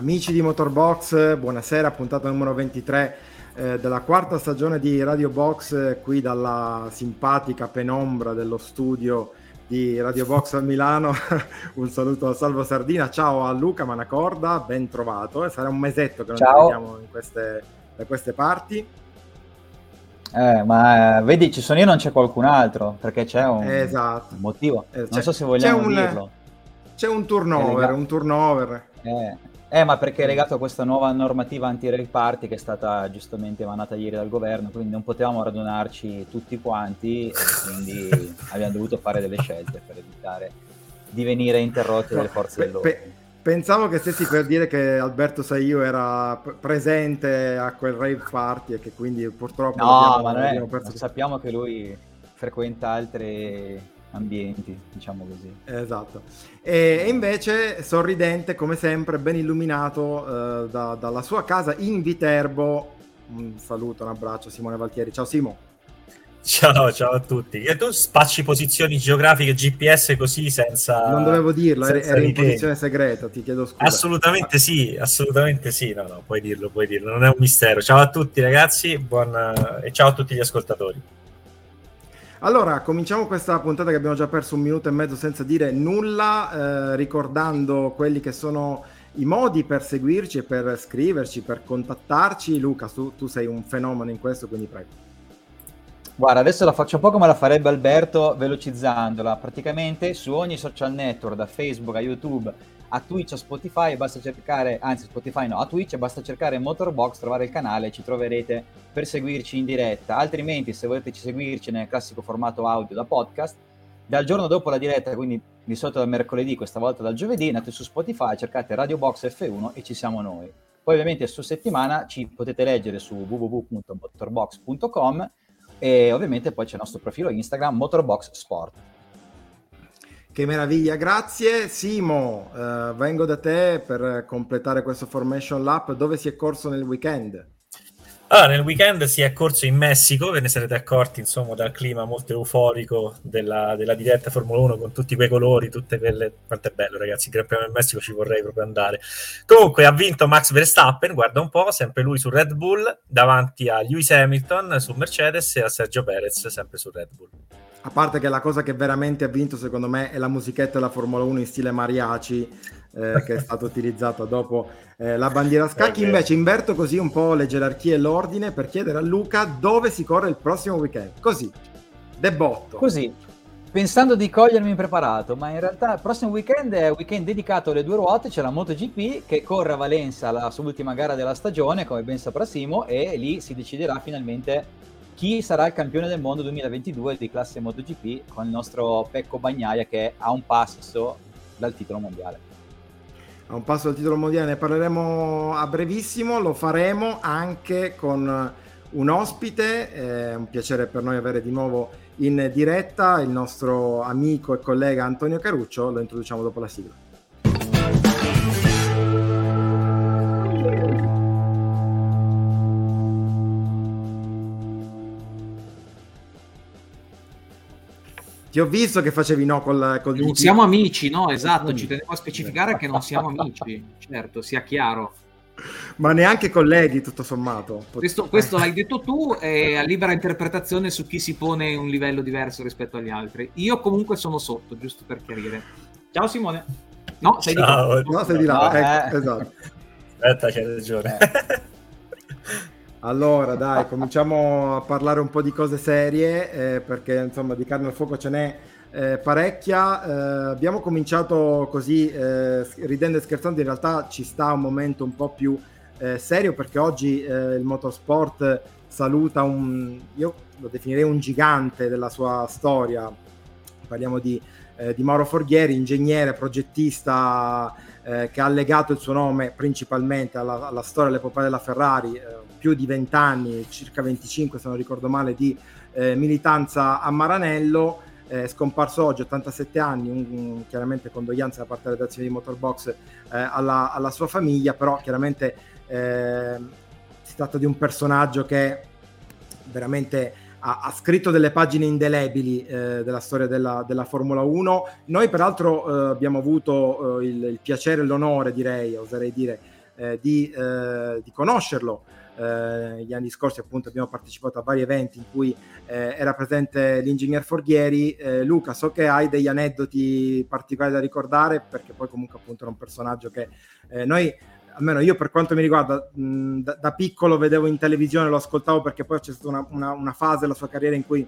Amici di Motorbox, buonasera, puntata numero 23 eh, della quarta stagione di Radio Box, eh, qui dalla simpatica penombra dello studio di Radio Box a Milano. un saluto a Salvo Sardina, ciao a Luca Manacorda, ben trovato. Eh, sarà un mesetto che non ciao. ci vediamo in queste, da queste parti. Eh, ma eh, vedi, ci sono io, non c'è qualcun altro perché c'è un, esatto. un motivo. Non so se vogliamo c'è un, dirlo. C'è un turnover, un turnover. Eh, eh, ma perché è legato a questa nuova normativa anti-rave party che è stata giustamente emanata ieri dal governo, quindi non potevamo radunarci tutti quanti e quindi abbiamo dovuto fare delle scelte per evitare di venire interrotti dalle forze dell'ordine. Pe- pensavo che stessi per dire che Alberto Saio era p- presente a quel rave party e che quindi purtroppo... No, ma non è, sappiamo che lui frequenta altre ambienti, diciamo così. Esatto. E invece sorridente, come sempre, ben illuminato eh, da, dalla sua casa in Viterbo. Un saluto, un abbraccio Simone Valtieri. Ciao Simo. Ciao, ciao a tutti. E tu spacci posizioni geografiche GPS così senza... Non dovevo dirlo, eri, eri in posizione segreta, ti chiedo scusa. Assolutamente sì, assolutamente sì. No, no, puoi dirlo, puoi dirlo, non è un mistero. Ciao a tutti ragazzi, buon... e ciao a tutti gli ascoltatori. Allora, cominciamo questa puntata che abbiamo già perso un minuto e mezzo senza dire nulla, eh, ricordando quelli che sono i modi per seguirci per scriverci, per contattarci. Luca, tu, tu sei un fenomeno in questo, quindi prego. Guarda, adesso la faccio un po' come la farebbe Alberto, velocizzandola. Praticamente su ogni social network, da Facebook a YouTube a Twitch a Spotify, basta cercare, anzi Spotify no, a Twitch basta cercare Motorbox, trovare il canale e ci troverete per seguirci in diretta. Altrimenti se volete seguirci nel classico formato audio da podcast, dal giorno dopo la diretta, quindi di solito dal mercoledì, questa volta dal giovedì, andate su Spotify, cercate Radio Box F1 e ci siamo noi. Poi ovviamente su settimana ci potete leggere su www.motorbox.com e ovviamente poi c'è il nostro profilo Instagram Motorbox Sport. Che meraviglia, grazie. Simo, eh, vengo da te per completare questo Formation Lap. Dove si è corso nel weekend? Allora, nel weekend si è corso in Messico, ve ne sarete accorti insomma dal clima molto euforico della, della diretta Formula 1 con tutti quei colori, tutte quelle... Quanto è bello ragazzi, il Gran Premio del Messico ci vorrei proprio andare. Comunque ha vinto Max Verstappen, guarda un po', sempre lui su Red Bull, davanti a Lewis Hamilton su Mercedes e a Sergio Perez, sempre su Red Bull a parte che la cosa che veramente ha vinto secondo me è la musichetta della Formula 1 in stile mariachi eh, che è stata utilizzata dopo eh, la bandiera scacchi. invece inverto così un po' le gerarchie e l'ordine per chiedere a Luca dove si corre il prossimo weekend. Così. Debotto. Così. Pensando di cogliermi impreparato ma in realtà il prossimo weekend è un weekend dedicato alle due ruote. C'è la MotoGP che corre a Valenza la sua ultima gara della stagione come ben saprà Simo e lì si deciderà finalmente chi sarà il campione del mondo 2022 di classe MotoGP con il nostro Pecco Bagnaia che è a un passo dal titolo mondiale. A un passo dal titolo mondiale ne parleremo a brevissimo, lo faremo anche con un ospite, è un piacere per noi avere di nuovo in diretta il nostro amico e collega Antonio Caruccio, lo introduciamo dopo la sigla. Ti ho visto che facevi no col, col Non siamo amici, no? Esatto, ci tenevo a specificare che non siamo amici, certo, sia chiaro. Ma neanche colleghi, tutto sommato. Questo, questo l'hai detto tu, è a libera interpretazione su chi si pone un livello diverso rispetto agli altri. Io comunque sono sotto, giusto per chiarire. Ciao Simone. No, sei Ciao. di là. No, sei di là. No, ecco, eh. esatto. Aspetta, c'hai ragione. Allora, dai, cominciamo a parlare un po' di cose serie, eh, perché insomma di carne al fuoco ce n'è eh, parecchia. Eh, abbiamo cominciato così, eh, ridendo e scherzando, in realtà ci sta un momento un po' più eh, serio, perché oggi eh, il motorsport saluta un, io lo definirei un gigante della sua storia. Parliamo di, di Mauro Forghieri, ingegnere, progettista che ha legato il suo nome principalmente alla, alla storia dell'epopea della Ferrari, più di 20 anni, circa 25 se non ricordo male, di eh, militanza a Maranello, eh, scomparso oggi, 87 anni, un, un, chiaramente condoglianze da parte della redazione di Motorbox eh, alla, alla, sua famiglia, però chiaramente eh, si tratta di un personaggio che veramente ha, ha scritto delle pagine indelebili eh, della storia della, della, Formula 1. Noi peraltro eh, abbiamo avuto eh, il, il, piacere e l'onore, direi, oserei dire, di, di, conoscerlo. Eh, gli anni scorsi appunto abbiamo partecipato a vari eventi in cui eh, era presente l'ingegner Forghieri. Eh, Luca, so che hai degli aneddoti particolari da ricordare perché poi comunque appunto era un personaggio che noi almeno io per quanto mi riguarda, mh, da, da, piccolo vedevo in televisione, lo ascoltavo perché poi c'è stata una, una, una fase della sua carriera in cui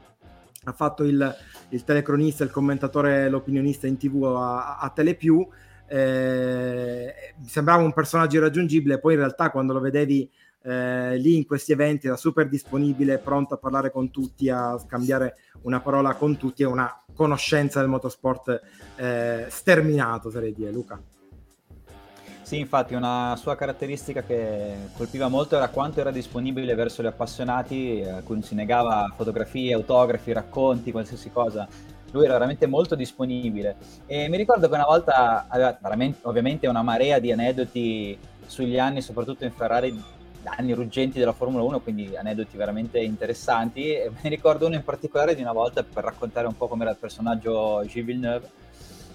ha fatto il, il telecronista, il commentatore, l'opinionista in tv a, a Telepiù. Eh, sembrava un personaggio irraggiungibile, poi in realtà quando lo vedevi eh, lì in questi eventi era super disponibile, pronto a parlare con tutti, a scambiare una parola con tutti e una conoscenza del motorsport eh, sterminato, sarei dire, Luca. Sì, infatti una sua caratteristica che colpiva molto era quanto era disponibile verso gli appassionati, a cui non si negava fotografie, autografi, racconti, qualsiasi cosa. Lui era veramente molto disponibile e mi ricordo che una volta aveva ovviamente una marea di aneddoti sugli anni, soprattutto in Ferrari, anni ruggenti della Formula 1, quindi aneddoti veramente interessanti. E mi ricordo uno in particolare di una volta per raccontare un po' come era il personaggio Gilles Villeneuve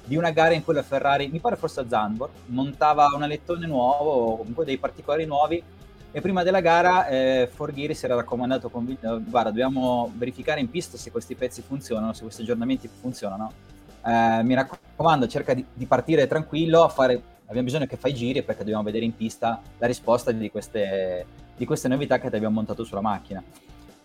di una gara in cui la Ferrari, mi pare forse a Zandvoort, montava un alettone nuovo o comunque dei particolari nuovi e prima della gara eh, Forghieri si era raccomandato con eh, guarda dobbiamo verificare in pista se questi pezzi funzionano, se questi aggiornamenti funzionano. Eh, mi raccomando, cerca di, di partire tranquillo, fare, abbiamo bisogno che fai giri perché dobbiamo vedere in pista la risposta di queste, di queste novità che ti abbiamo montato sulla macchina.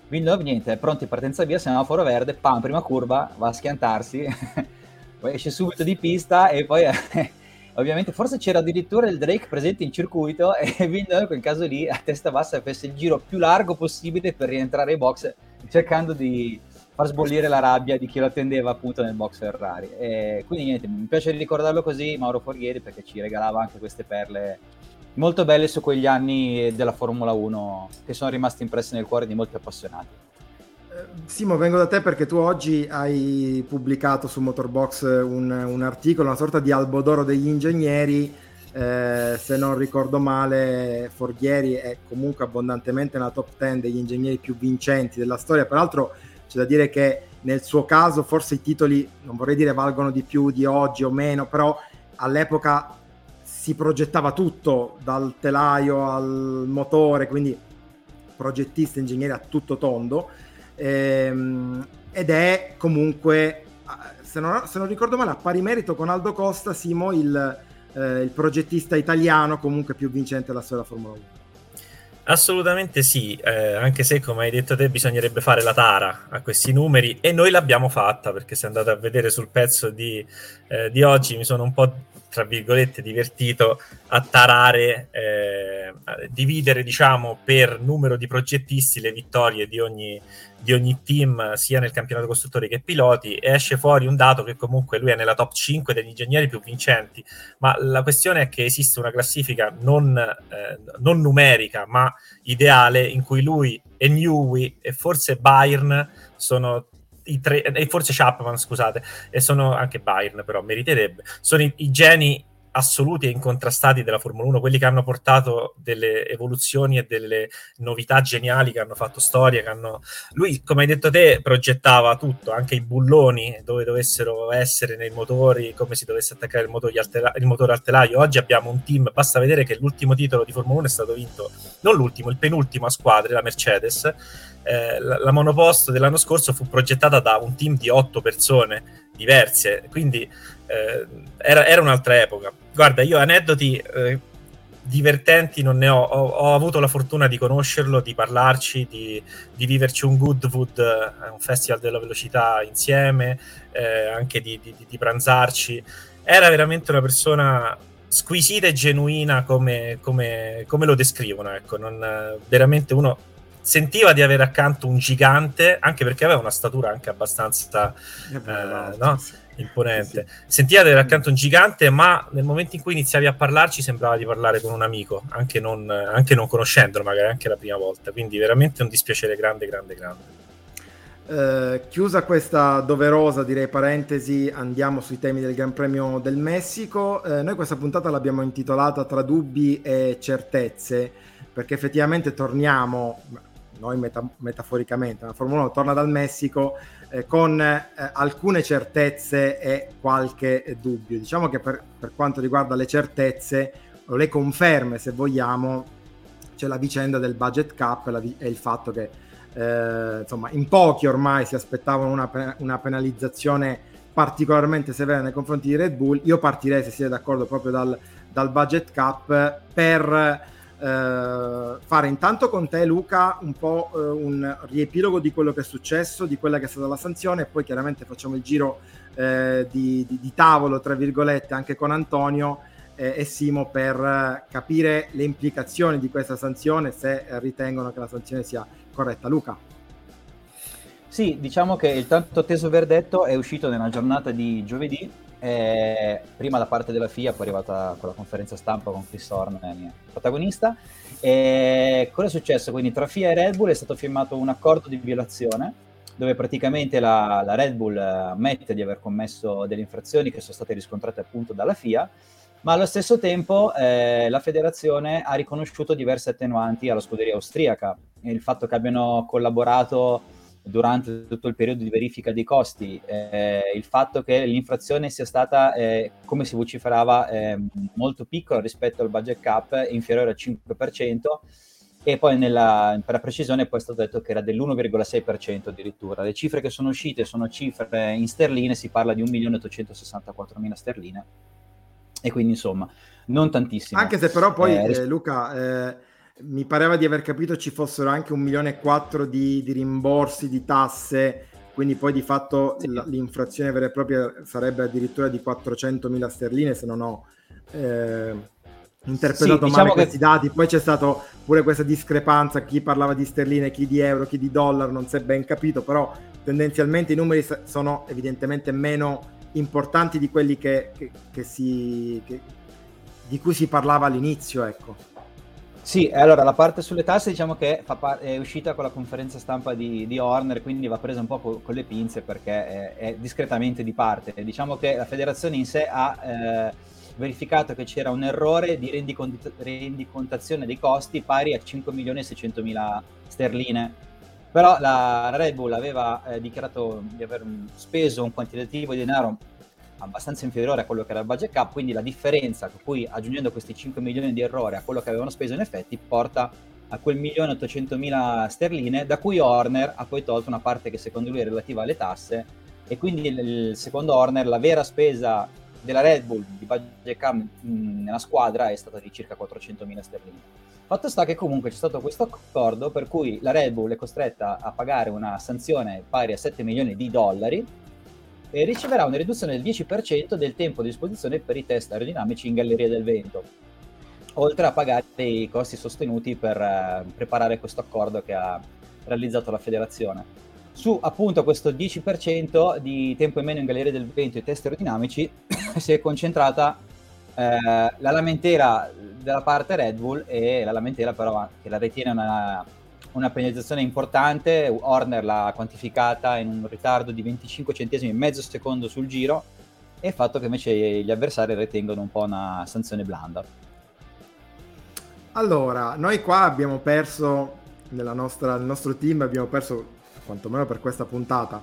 Villeneuve niente, è pronto in partenza via, semaforo verde, pam, prima curva, va a schiantarsi poi esce subito di pista e poi ovviamente forse c'era addirittura il Drake presente in circuito e Villeneuve in quel caso lì a testa bassa fece il giro più largo possibile per rientrare ai box cercando di far sbollire la rabbia di chi lo attendeva appunto nel box Ferrari e quindi niente mi piace ricordarlo così Mauro Forghieri perché ci regalava anche queste perle molto belle su quegli anni della Formula 1 che sono rimasti impressi nel cuore di molti appassionati Simo, vengo da te perché tu oggi hai pubblicato su Motorbox un, un articolo, una sorta di albodoro degli ingegneri. Eh, se non ricordo male, Forghieri è comunque abbondantemente nella top 10 degli ingegneri più vincenti della storia. Peraltro, c'è da dire che nel suo caso, forse i titoli non vorrei dire valgono di più di oggi o meno, però all'epoca si progettava tutto dal telaio al motore, quindi progettista, ingegnere a tutto tondo ehm, ed è comunque, se non, se non, ricordo male, a pari merito con Aldo Costa, Simo, il, eh, il progettista italiano comunque più vincente della storia della Formula 1. Assolutamente sì, eh, anche se come hai detto te bisognerebbe fare la tara a questi numeri e noi l'abbiamo fatta perché se andate a vedere sul pezzo di, eh, di oggi mi sono un po' tra virgolette divertito a tarare, eh, a dividere diciamo per numero di progettisti le vittorie di ogni, di ogni team sia nel campionato costruttori che piloti e esce fuori un dato che comunque lui è nella top 5 degli ingegneri più vincenti. Ma la questione è che esiste una classifica non, eh, non numerica ma ideale in cui lui e Newey e forse Bayern sono i tre, e forse Chapman scusate e sono anche Bayern però meriterebbe sono i, i geni assoluti e incontrastati della Formula 1, quelli che hanno portato delle evoluzioni e delle novità geniali che hanno fatto storia, che hanno... lui, come hai detto te, progettava tutto, anche i bulloni, dove dovessero essere nei motori, come si dovesse attaccare il motore, altela... il motore al telaio. Oggi abbiamo un team, basta vedere che l'ultimo titolo di Formula 1 è stato vinto, non l'ultimo, il penultimo a squadre, la Mercedes, eh, la, la monoposto dell'anno scorso fu progettata da un team di otto persone diverse, quindi eh, era, era, un'altra epoca. Guarda, io aneddoti eh, divertenti non ne ho. ho. ho, avuto la fortuna di conoscerlo, di parlarci, di, di viverci un Goodwood, eh, un festival della velocità insieme, eh, anche di, di, di pranzarci. Era veramente una persona squisita e genuina come, come, come lo descrivono, ecco, non, veramente uno sentiva di avere accanto un gigante, anche perché aveva una statura anche abbastanza eh, eh, no? Imponente. Sì, di avere accanto un gigante, ma nel momento in cui iniziavi a parlarci sembrava di parlare con un amico, anche non, anche non conoscendolo, magari anche la prima volta. Quindi veramente un dispiacere grande, grande, grande. Uh, chiusa questa doverosa direi parentesi, andiamo sui temi del Gran Premio del Messico. Uh, noi questa puntata l'abbiamo intitolata Tra dubbi e certezze, perché effettivamente torniamo, noi meta- metaforicamente, la Formula 1 torna dal Messico eh, con eh, alcune certezze e qualche dubbio. Diciamo che per, per, quanto riguarda le certezze, o le conferme se vogliamo, c'è la vicenda del budget cap e, la, e il fatto che eh, insomma in pochi ormai si aspettavano una, una penalizzazione particolarmente severa nei confronti di Red Bull. Io partirei, se siete d'accordo, proprio dal, dal budget cap per eh, fare intanto con te Luca un po' eh, un riepilogo di quello che è successo, di quella che è stata la sanzione e poi chiaramente facciamo il giro eh, di, di, di, tavolo, tra virgolette, anche con Antonio eh, e Simo per capire le implicazioni di questa sanzione, se ritengono che la sanzione sia corretta. Luca. Sì, diciamo che il tanto atteso verdetto è uscito nella giornata di giovedì eh, prima da parte della FIA, poi è arrivata con la conferenza stampa con Chris Horn, protagonista. E cosa è successo? Quindi tra FIA e Red Bull è stato firmato un accordo di violazione dove praticamente la, la Red Bull ammette di aver commesso delle infrazioni che sono state riscontrate appunto dalla FIA, ma allo stesso tempo eh, la federazione ha riconosciuto diverse attenuanti alla scuderia austriaca. Il fatto che abbiano collaborato durante tutto il periodo di verifica dei costi, eh, il fatto che l'infrazione sia stata, eh, come si vociferava, eh, molto piccola rispetto al budget cap, inferiore al 5%, e poi nella, per la precisione poi è stato detto che era dell'1,6% addirittura. Le cifre che sono uscite sono cifre in sterline, si parla di 1.864.000 sterline, e quindi insomma non tantissimo. Anche se però poi, eh, eh Luca eh, mi pareva di aver capito ci fossero anche un milione e quattro di, di rimborsi di tasse, quindi poi di fatto sì. l'infrazione vera e propria sarebbe addirittura di 400 mila sterline se non ho eh, interpretato sì, diciamo male che... questi dati. Poi c'è stata pure questa discrepanza, chi parlava di sterline, chi di euro, chi di dollaro, non si è ben capito, però tendenzialmente i numeri sono evidentemente meno importanti di quelli che, che, che si, di cui si parlava all'inizio. Ecco. Sì, allora la parte sulle tasse diciamo che par- è uscita con la conferenza stampa di, di Horner, quindi va presa un po' co- con le pinze perché è, è, discretamente di parte. Diciamo che la federazione in sé ha eh, verificato che c'era un errore di rendicont- rendicontazione dei costi pari a 5 milioni e 600 mila sterline. Però la Red Bull aveva eh, dichiarato di aver speso un quantitativo di denaro abbastanza inferiore a quello che era il budget cap, quindi la differenza, cui aggiungendo questi 5 milioni di errore a quello che avevano speso in effetti, porta a quel milione 800 mila sterline, da cui Horner ha poi tolto una parte che secondo lui è relativa alle tasse, e quindi secondo Horner la vera spesa della Red Bull di budget cap nella squadra è stata di circa 400 mila sterline. Fatto sta che comunque c'è stato questo accordo per cui la Red Bull è costretta a pagare una sanzione pari a 7 milioni di dollari e riceverà una riduzione del 10% del tempo a disposizione per i test aerodinamici in galleria del vento, oltre a pagare i costi sostenuti per eh, preparare questo accordo che ha realizzato la federazione. Su appunto questo 10% di tempo in meno in galleria del vento e test aerodinamici si è concentrata eh, la lamentela della parte Red Bull e la lamentela però che la ritiene una una penalizzazione importante, Horner l'ha quantificata in un ritardo di 25 centesimi, mezzo secondo sul giro, e il fatto che invece gli avversari ritengono un po' una sanzione blanda. Allora, noi qua abbiamo perso, nostra, nel nostro team abbiamo perso, quantomeno per questa puntata,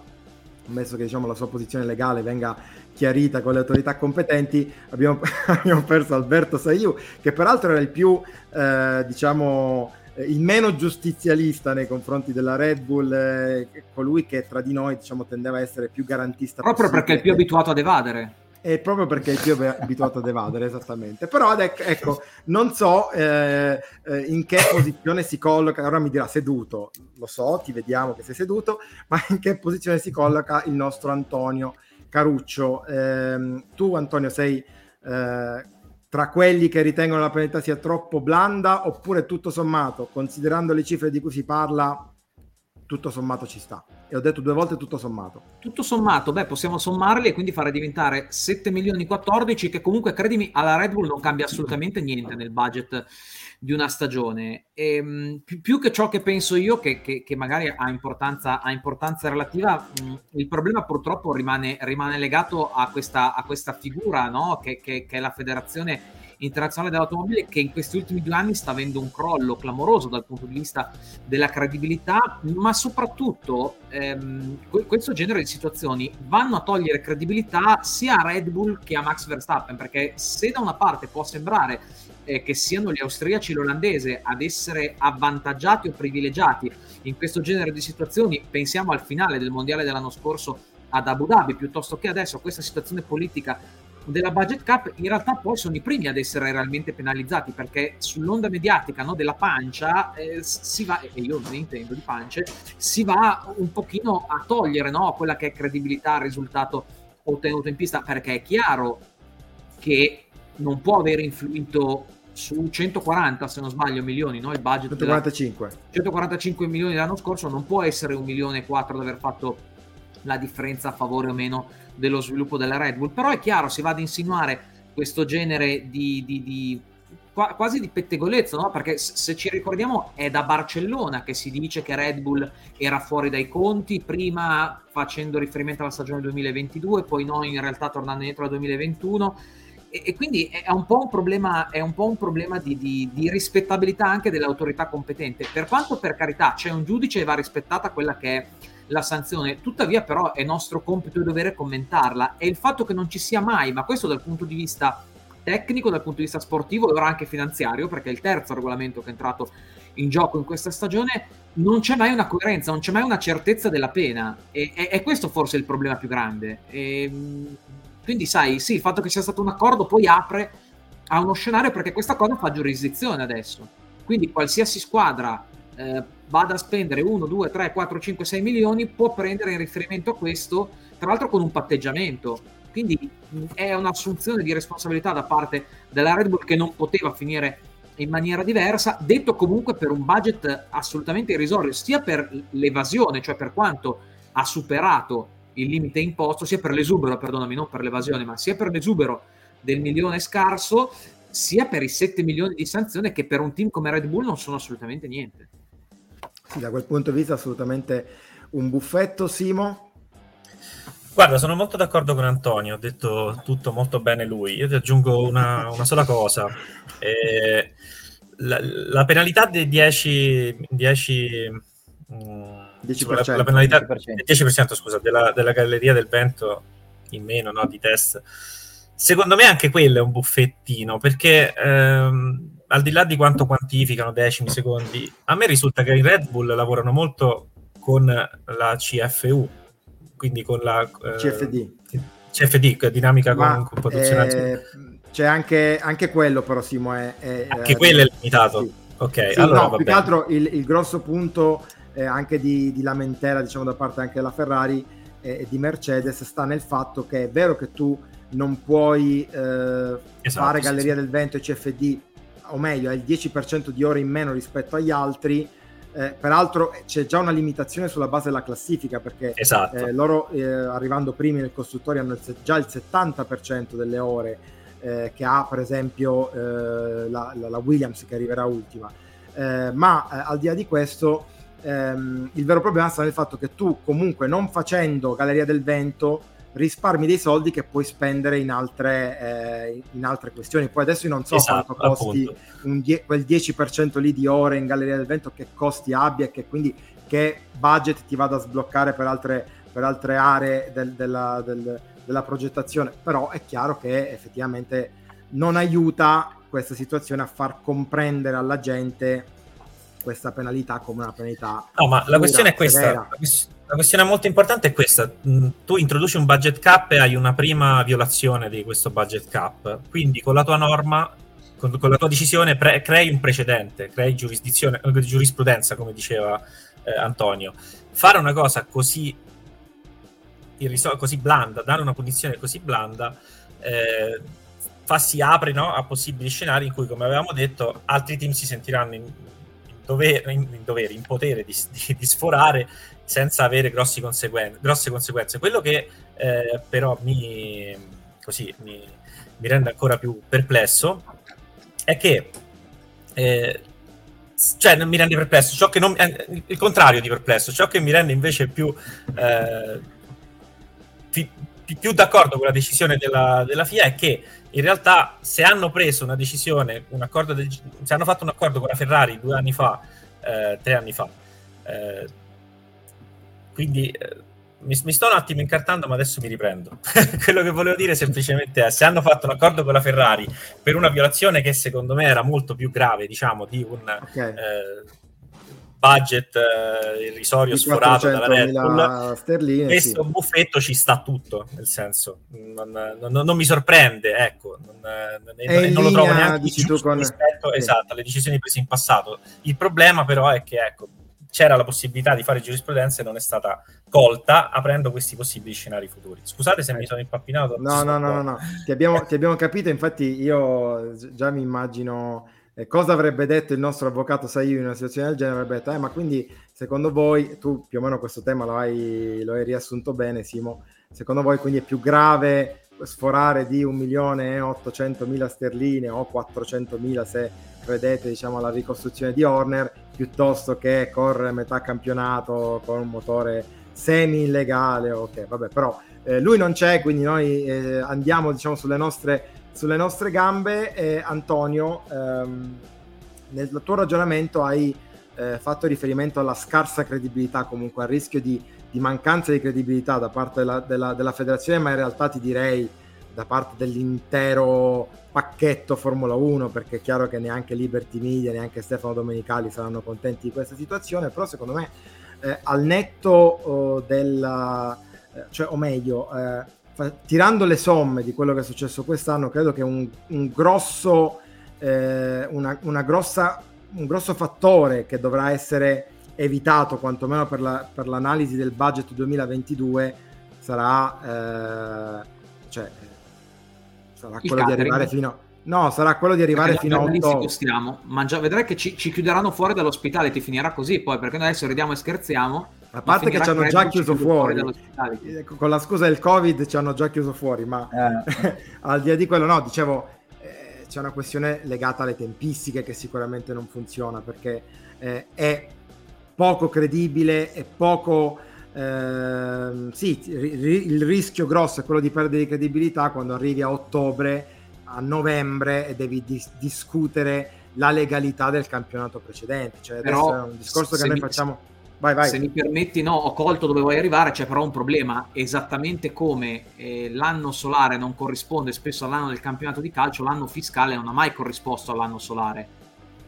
ammesso che diciamo, la sua posizione legale venga chiarita con le autorità competenti, abbiamo, abbiamo perso Alberto Saiu, che peraltro era il più, eh, diciamo, il meno giustizialista nei confronti della Red Bull, eh, colui che tra di noi diciamo, tendeva a essere più garantista. Proprio perché è più abituato ad evadere. È proprio perché è più abituato ad evadere, esattamente. Però ecco, non so eh, eh, in che posizione si colloca, ora mi dirà seduto, lo so, ti vediamo che sei seduto, ma in che posizione si colloca il nostro Antonio Caruccio. Eh, tu Antonio sei eh, tra quelli che ritengono la penalità sia troppo blanda oppure tutto sommato, considerando le cifre di cui si parla, tutto sommato ci sta. E ho detto due volte tutto sommato. Tutto sommato, beh, possiamo sommarli e quindi fare diventare 7 milioni 14, che comunque, credimi, alla Red Bull non cambia assolutamente niente nel budget di una stagione. E, ehm, più, più, che ciò che penso io, che, che, che magari ha importanza, ha importanza relativa, mh, il problema purtroppo rimane, rimane legato a questa, a questa figura, no? che, che è la federazione internazionale dell'automobile che in questi ultimi due anni sta avendo un crollo clamoroso dal punto di vista della credibilità, ma soprattutto ehm, questo genere di situazioni vanno a togliere credibilità sia a Red Bull che a Max Verstappen, perché se da una parte può sembrare eh, che siano gli austriaci e l'olandese ad essere avvantaggiati o privilegiati in questo genere di situazioni. Pensiamo al finale del mondiale dell'anno scorso ad Abu Dhabi piuttosto che adesso a questa situazione politica della budget cap in realtà poi sono i primi ad essere realmente penalizzati perché sull'onda mediatica no, della pancia eh, si va, e io non intendo di pance, si va un pochino a togliere no, quella che è credibilità al risultato ottenuto in pista perché è chiaro che non può aver influito su 140 se non sbaglio milioni no? il budget 145 della... 145 milioni l'anno scorso non può essere un milione e quattro ad aver fatto la differenza a favore o meno dello sviluppo della Red Bull. Però è chiaro, si va ad insinuare questo genere di, di, di quasi di pettegolezzo, no? perché se ci ricordiamo è da Barcellona che si dice che Red Bull era fuori dai conti, prima facendo riferimento alla stagione 2022, poi no, in realtà tornando indietro al 2021. E, e, quindi è un po' un problema, un, po un problema di, di, di, rispettabilità anche dell'autorità competente. Per quanto per carità c'è un giudice e va rispettata quella che è la sanzione, tuttavia però è nostro compito e dovere commentarla e il fatto che non ci sia mai, ma questo dal punto di vista tecnico, dal punto di vista sportivo e ora anche finanziario, perché è il terzo regolamento che è entrato in gioco in questa stagione, non c'è mai una coerenza, non c'è mai una certezza della pena e, e, e questo forse è il problema più grande. E, ehm, quindi sai, sì, il fatto che sia stato un accordo poi apre a uno scenario perché questa cosa fa giurisdizione adesso. Quindi qualsiasi squadra eh, vada a spendere 1, 2, 3, 4, 5, 6 milioni, può prendere in riferimento a questo, tra l'altro con un patteggiamento. Quindi è un'assunzione di responsabilità da parte della Red Bull che non poteva finire in maniera diversa, detto comunque per un budget assolutamente irrisorio, sia per l'evasione, cioè per quanto ha superato il limite imposto, sia per l'esubero, perdonami, non per l'evasione, ma sia per l'esubero del milione scarso, sia per i 7 milioni di sanzione che per un team come Red Bull non sono assolutamente niente. Sì, da quel punto di vista assolutamente un buffetto, Simo. Guarda, sono molto d'accordo con Antonio, ha detto tutto molto bene lui. Io ti aggiungo una, una sola cosa. Eh, la, la, penalità dei 10... 10 10%, la, penalità 10%, 10% scusa, della, della, galleria del vento in meno no, di test. Secondo me anche quello è un buffettino perché ehm, al di là di quanto quantificano decimi, secondi, a me risulta che in Red Bull lavorano molto con la CFU, quindi con la eh, CFD. CFD, dinamica Ma, computazionale. Eh, c'è anche, anche, quello, però, Simo, è, è anche quello è limitato. Sì. Ok, sì, allora no, più che altro il, il grosso punto eh, anche di, di, lamentela, diciamo, da parte anche della Ferrari e di Mercedes sta nel fatto che è vero che tu non puoi eh, esatto, fare Galleria sì, del Vento e CFD o meglio, è il 10% di ore in meno rispetto agli altri. Eh, peraltro c'è già una limitazione sulla base della classifica perché esatto. eh, loro eh, arrivando primi nel costruttore hanno il, già il 70% delle ore eh, che ha per esempio eh, la, la, Williams che arriverà ultima. Eh, ma al di là di questo ehm, il vero problema sta nel fatto che tu comunque non facendo Galleria del Vento risparmi dei soldi che puoi spendere in altre, eh, in altre questioni. Poi adesso io non so esatto, quanto costi die- quel 10% lì di ore in Galleria del Vento, che costi abbia e che quindi che budget ti vada a sbloccare per altre, per altre aree del, della, del, della progettazione. Però è chiaro che effettivamente non aiuta questa situazione a far comprendere alla gente questa penalità come una penalità. No, ma la questione è questa. La la questione molto importante è questa. Mm, tu introduci un budget cap e hai una prima violazione di questo budget cap. Quindi con la tua norma, con, con la tua decisione, pre- crei un precedente, crei giurisdizione, eh, giurisprudenza, come diceva eh, Antonio. Fare una cosa così, irrisol- così blanda, dare una punizione così blanda, eh, fa, si apre no, a possibili scenari in cui, come avevamo detto, altri team si sentiranno in, dovere, in, in, dovere, in potere di, di, di sforare senza avere conseguen- grosse conseguenze. Quello che eh, però mi, così, mi, mi, rende ancora più perplesso è che eh, cioè non mi rende perplesso, ciò che non, eh, il contrario di perplesso, ciò che mi rende invece più, eh, più, più d'accordo con la decisione della, della, FIA è che in realtà se hanno preso una decisione, un accordo del, se hanno fatto un accordo con la Ferrari due anni fa, eh, tre anni fa, eh, quindi eh, mi, mi, sto un attimo incartando, ma adesso mi riprendo. Quello che volevo dire semplicemente è: se hanno fatto un accordo con la Ferrari per una violazione che secondo me era molto più grave, diciamo, di un okay. Eh, budget eh, irrisorio sforato dalla Red Bull, sterline, questo sì. buffetto ci sta tutto, nel senso, non, non, non mi sorprende, ecco, non, non lo trovo neanche con... rispetto sì. esatto, alle decisioni prese in passato. Il problema però è che, ecco, c'era la possibilità di fare giurisprudenza e non è stata colta aprendo questi possibili scenari futuri. Scusate se mi sono impappinato. No, no, no, no, no, Ti, abbiamo, ti abbiamo capito, infatti io già mi immagino eh, cosa avrebbe detto il nostro avvocato Saiu in una situazione del genere? Avrebbe detto, eh, ma quindi secondo voi, tu più o meno questo tema lo hai, lo hai riassunto bene Simo, secondo voi quindi è più grave sforare di 1.800.000 sterline o 400.000 se credete diciamo alla ricostruzione di Horner piuttosto che correre metà campionato con un motore semi illegale ok vabbè però eh, lui non c'è quindi noi eh, andiamo diciamo sulle nostre sulle nostre gambe. Eh, Antonio, ehm, nel tuo ragionamento hai eh, fatto riferimento alla scarsa credibilità, comunque al rischio di, di mancanza di credibilità da parte della, della, della, federazione, ma in realtà ti direi da parte dell'intero pacchetto Formula 1, perché è chiaro che neanche Liberty Media, neanche Stefano Domenicali saranno contenti di questa situazione, però secondo me eh, al netto oh, della, eh, cioè, o meglio, eh, tirando le somme di quello che è successo quest'anno, credo che un, un grosso, eh, una, una grossa, un grosso fattore che dovrà essere evitato, quantomeno per, la, per l'analisi del budget 2022, sarà, eh, cioè, sarà quello di arrivare fino a No, sarà quello di arrivare fino a 8 stiamo. Mangia... Vedrai che ci, ci, chiuderanno fuori dall'ospitale, ti finirà così poi, perché noi adesso ridiamo e scherziamo. A parte che ci hanno già chiuso fuori, fuori eh, con la scusa del Covid ci hanno già chiuso fuori, ma eh. al di là di quello, no, dicevo, eh, c'è una questione legata alle tempistiche che sicuramente non funziona perché eh, è poco credibile, è poco... Ehm, sì, il rischio grosso è quello di perdere di credibilità quando arrivi a ottobre a novembre e devi dis- discutere la legalità del campionato precedente. Cioè, Però, è un discorso che noi mi, facciamo. Vai, vai. Se mi permetti, no, ho colto dove vuoi arrivare, c'è però un problema. Esattamente come eh, l'anno solare non corrisponde spesso all'anno del campionato di calcio, l'anno fiscale non ha mai corrisposto all'anno solare.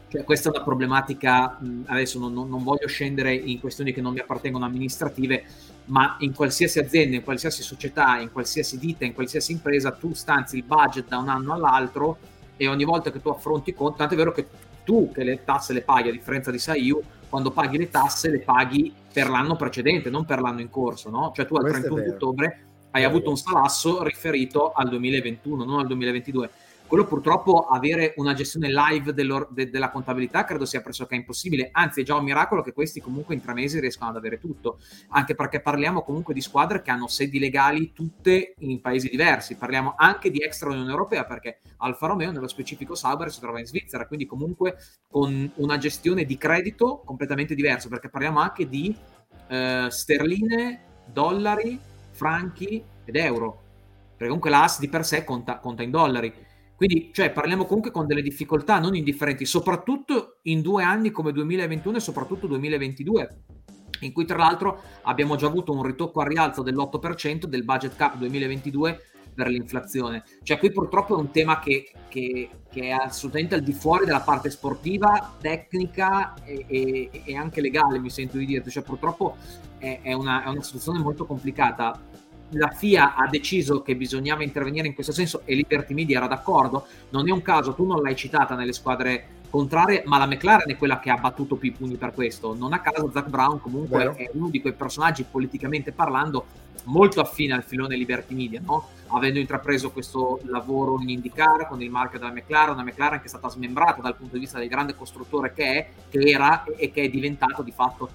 Cioè, questa è una problematica, adesso non, non, voglio scendere in questioni che non mi appartengono amministrative, ma in qualsiasi azienda, in qualsiasi società, in qualsiasi ditta, in qualsiasi impresa, tu stanzi il budget da un anno all'altro e ogni volta che tu affronti conto, tanto è vero che tu che le tasse le paghi a differenza di SAIU, quando paghi le tasse le paghi per l'anno precedente, non per l'anno in corso, no? Cioè tu al 31 ottobre hai avuto un salasso riferito al 2021, non al 2022 quello purtroppo avere una gestione live de- della contabilità credo sia pressoché impossibile, anzi è già un miracolo che questi comunque in tre mesi riescano ad avere tutto, anche perché parliamo comunque di squadre che hanno sedi legali tutte in paesi diversi, parliamo anche di extra Unione Europea perché Alfa Romeo nello specifico Sauber si trova in Svizzera, quindi comunque con una gestione di credito completamente diversa, perché parliamo anche di eh, sterline, dollari, franchi ed euro, perché comunque l'AS di per sé conta, conta in dollari quindi cioè, parliamo comunque con delle difficoltà non indifferenti, soprattutto in due anni come 2021 e soprattutto 2022 in cui tra l'altro abbiamo già avuto un ritocco a rialzo dell'8% del budget cap 2022 per l'inflazione. Cioè qui purtroppo è un tema che, che, che è assolutamente al di fuori della parte sportiva, tecnica e, e, e anche legale, mi sento di dire. Cioè purtroppo è, è, una, è una situazione molto complicata la FIA ha deciso che bisognava intervenire in questo senso e Liberty Media era d'accordo. Non è un caso, tu non l'hai citata nelle squadre contrarie, ma la McLaren è quella che ha battuto più i pugni per questo. Non a caso Zach Brown comunque Vero. è uno di quei personaggi politicamente parlando molto affine al filone Liberty Media, no? avendo intrapreso questo lavoro in IndyCar con il marchio della McLaren, una McLaren che è stata smembrata dal punto di vista del grande costruttore che è, che era e che è diventato di fatto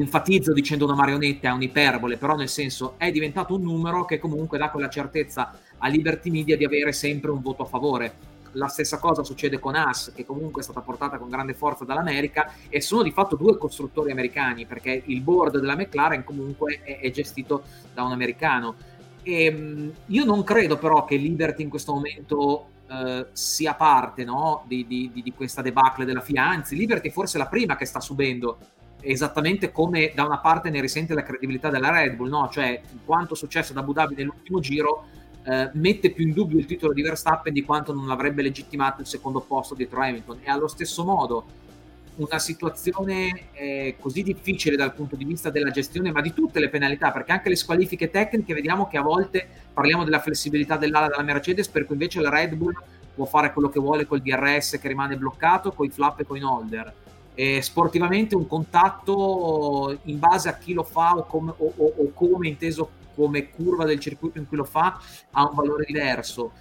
enfatizzo dicendo una marionetta, è un'iperbole, però nel senso è diventato un numero che comunque dà quella certezza a Liberty Media di avere sempre un voto a favore. La stessa cosa succede con AS, che comunque è stata portata con grande forza dall'America, e sono di fatto due costruttori americani, perché il board della McLaren comunque è, è gestito da un americano. E, ehm, io non credo però che Liberty in questo momento eh, sia parte no, di, di, di, questa debacle della FIA, anzi Liberty forse è la prima che sta subendo esattamente come da una parte ne risente la credibilità della Red Bull, no? cioè quanto successo ad Abu Dhabi nell'ultimo giro eh, mette più in dubbio il titolo di Verstappen di quanto non avrebbe legittimato il secondo posto dietro Hamilton e allo stesso modo una situazione eh, così difficile dal punto di vista della gestione, ma di tutte le penalità, perché anche le squalifiche tecniche vediamo che a volte parliamo della flessibilità dell'ala della Mercedes, per cui invece la Red Bull può fare quello che vuole col DRS che rimane bloccato, con i flap e con i holder. E sportivamente un contatto in base a chi lo fa o come, o, o, o come inteso come curva del circuito in cui lo fa ha un valore diverso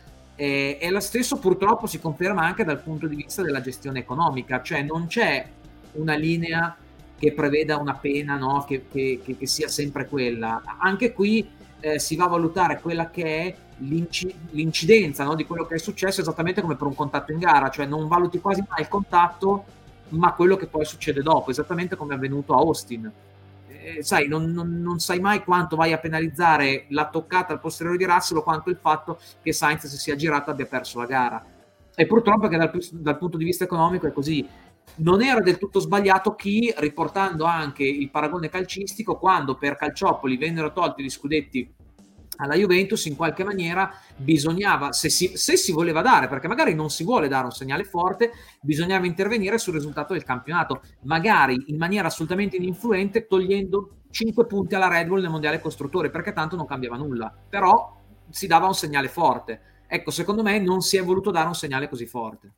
e, e lo stesso purtroppo si conferma anche dal punto di vista della gestione economica, cioè non c'è una linea che preveda una pena no? che, che, che, sia sempre quella. Anche qui eh, si va a valutare quella che è l'inci- l'incidenza no? di quello che è successo esattamente come per un contatto in gara, cioè non valuti quasi mai il contatto, ma quello che poi succede dopo, esattamente come è avvenuto a Austin eh, sai, non, non, non, sai mai quanto vai a penalizzare la toccata al posteriore di Russell o quanto il fatto che Sainz si sia girato abbia perso la gara. E purtroppo che dal, dal punto di vista economico è così. Non era del tutto sbagliato chi, riportando anche il paragone calcistico, quando per Calciopoli vennero tolti gli scudetti alla Juventus in qualche maniera bisognava, se si, se si, voleva dare, perché magari non si vuole dare un segnale forte, bisognava intervenire sul risultato del campionato, magari in maniera assolutamente ininfluente, togliendo 5 punti alla Red Bull nel mondiale costruttori, perché tanto non cambiava nulla, però si dava un segnale forte. Ecco, secondo me non si è voluto dare un segnale così forte.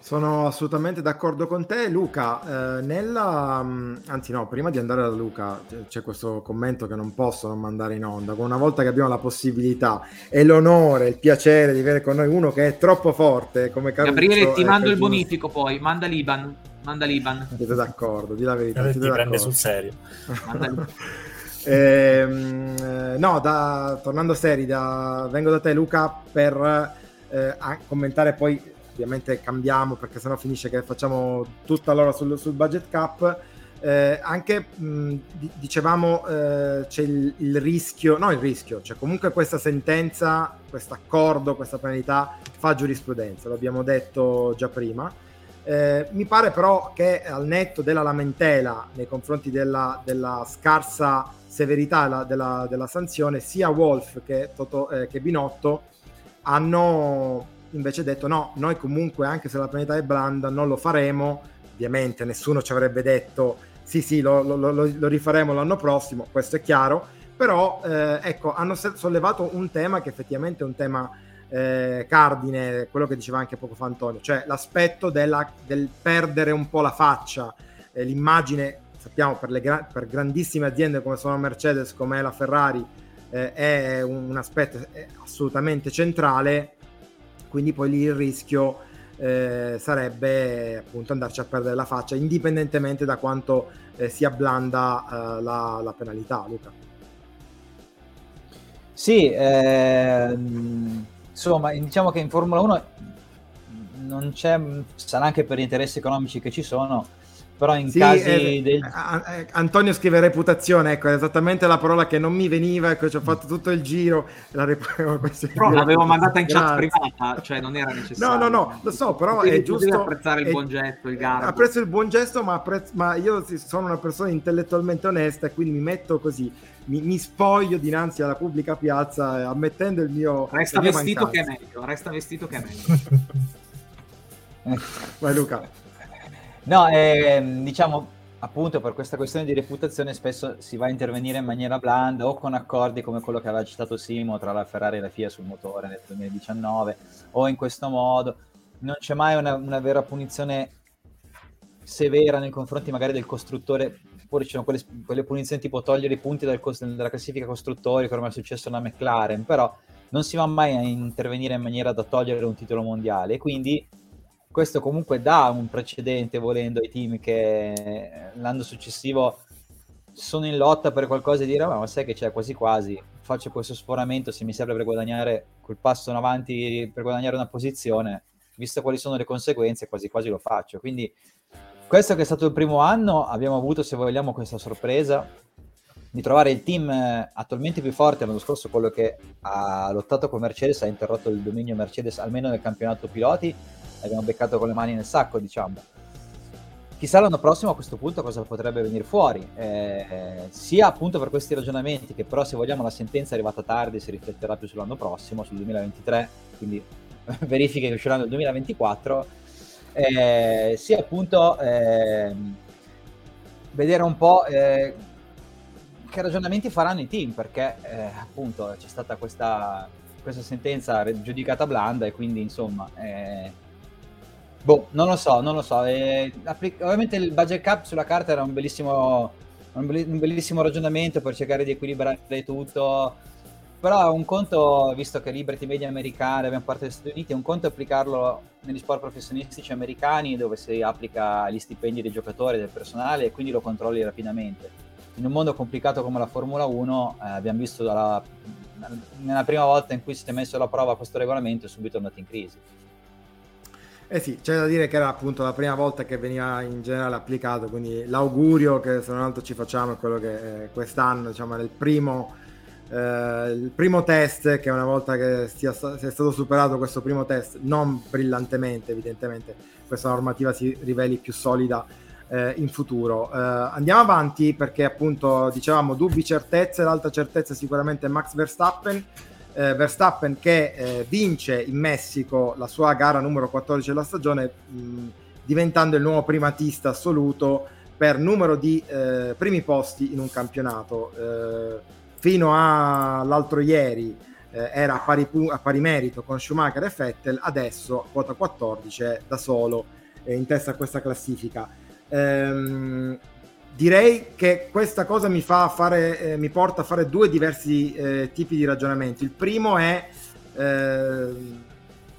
Sono assolutamente d'accordo con te, Luca. Eh, nella, mm, anzi, no, prima di andare da Luca, c'è questo commento che non posso non mandare in onda. Una volta che abbiamo la possibilità e l'onore, il piacere di avere con noi uno che è troppo forte come Caruso. Gabriele, ti mando il bonifico poi, manda l'Iban. Manda l'Iban. Siete d'accordo, di la verità. Ti prende sul serio. eh, no, da, tornando seri, da, vengo da te, Luca, per eh, commentare poi ovviamente cambiamo perché sennò finisce che facciamo tutta l'ora sul, sul budget cap. Eh, anche mh, dicevamo eh, c'è il, il, rischio, no il rischio, cioè comunque questa sentenza, questo accordo, questa penalità fa giurisprudenza, l'abbiamo detto già prima. Eh, mi pare però che al netto della lamentela nei confronti della, della scarsa severità della, della, della, sanzione, sia Wolf che, Toto, eh, che Binotto hanno invece detto no, noi comunque anche se la penalità è blanda non lo faremo, ovviamente nessuno ci avrebbe detto sì sì lo, lo, lo, lo rifaremo l'anno prossimo, questo è chiaro, però eh, ecco hanno sollevato un tema che effettivamente è un tema eh, cardine, quello che diceva anche poco fa Antonio, cioè l'aspetto della, del perdere un po' la faccia, eh, l'immagine, sappiamo per, le gra- per grandissime aziende come sono Mercedes, come la Ferrari, eh, è un, un aspetto assolutamente centrale quindi poi lì il rischio eh, sarebbe appunto andarci a perdere la faccia indipendentemente da quanto eh, sia blanda eh, la, la, penalità Luca. Sì ehm, insomma diciamo che in Formula 1 non c'è sarà anche per gli interessi economici che ci sono però in sì, casi eh, del... eh, Antonio scrive reputazione, ecco, è esattamente la parola che non mi veniva, ecco, ci ho fatto tutto il giro, la rep- però l'avevo mandata in chat privata, cioè non era necessario. No, no, no, lo so, però Potevi, è giusto... apprezzare il è, buon gesto, il garbo. Apprezzo il buon gesto, ma, apprezzo, ma io sono una persona intellettualmente onesta e quindi mi metto così, mi, mi spoglio dinanzi alla pubblica piazza ammettendo il mio... Resta vestito che è meglio, resta vestito che è meglio. Vai Luca. No, eh, diciamo appunto per questa questione di reputazione spesso si va a intervenire in maniera blanda o con accordi come quello che aveva citato Simo tra la Ferrari e la FIA sul motore nel 2019 o in questo modo. Non c'è mai una, una vera punizione severa nei confronti magari del costruttore, oppure ci sono quelle, quelle punizioni tipo togliere i punti dal, dalla classifica costruttori come è successo alla McLaren, però non si va mai a intervenire in maniera da togliere un titolo mondiale quindi questo comunque dà un precedente volendo ai team che l'anno successivo sono in lotta per qualcosa e dire ma sai che c'è quasi quasi? Faccio questo sforamento se mi serve per guadagnare quel passo in avanti per guadagnare una posizione visto quali sono le conseguenze quasi quasi lo faccio. Quindi questo che è stato il primo anno abbiamo avuto se vogliamo questa sorpresa di trovare il team attualmente più forte. L'anno scorso quello che ha lottato con Mercedes ha interrotto il dominio Mercedes almeno nel campionato piloti abbiamo beccato con le mani nel sacco, diciamo. chissà l'anno prossimo a questo punto cosa potrebbe venire fuori, eh, sia appunto per questi ragionamenti che però se vogliamo la sentenza è arrivata tardi si rifletterà più sull'anno prossimo, sul 2023, quindi verifiche che usciranno nel 2024, eh, sia appunto eh, vedere un po' eh, che ragionamenti faranno i team, perché eh, appunto c'è stata questa, questa sentenza giudicata blanda e quindi insomma eh, Boh, non lo so, non lo so. Eh, applic- ovviamente il budget cap sulla carta era un bellissimo, un, bellissimo ragionamento per cercare di equilibrare tutto. Però un conto, visto che Liberty Media americana abbiamo parte degli Stati Uniti, un conto è applicarlo negli sport professionistici americani dove si applica gli stipendi dei giocatori, del personale e quindi lo controlli rapidamente. In un mondo complicato come la Formula 1 eh, abbiamo visto dalla, nella prima volta in cui si è messo alla prova questo regolamento è subito andato in crisi. Eh sì, c'è da dire che era appunto la prima volta che veniva in generale applicato, quindi l'augurio che se non altro ci facciamo è quello che eh, quest'anno diciamo, è il primo, eh, il primo test, che una volta che sia, sia, stato superato questo primo test, non brillantemente evidentemente, questa normativa si riveli più solida eh, in futuro. Eh, andiamo avanti perché appunto dicevamo dubbi certezze, l'altra certezza è sicuramente Max Verstappen eh, Verstappen che eh, vince in Messico la sua gara numero 14 della stagione, mh, diventando il nuovo primatista assoluto per numero di eh, primi posti in un campionato. Eh, fino all'altro ieri eh, era a pari, a pari, merito con Schumacher e Vettel, adesso quota 14 è da solo eh, in testa a questa classifica. Ehm, direi che questa cosa mi, fa fare, eh, mi porta a fare due diversi eh, tipi di ragionamenti. Il primo è eh,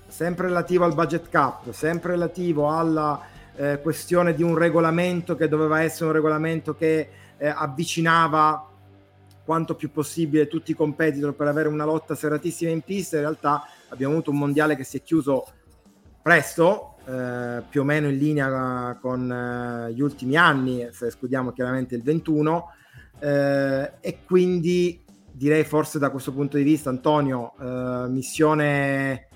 sempre relativo al budget cap, sempre relativo alla eh, questione di un regolamento che doveva essere un regolamento che eh, avvicinava quanto più possibile tutti i competitor per avere una lotta serratissima in pista. In realtà abbiamo avuto un mondiale che si è chiuso presto, eh, più o meno in linea con eh, gli ultimi anni, se escludiamo chiaramente il 21, eh, e quindi direi forse da questo punto di vista, Antonio, eh, missione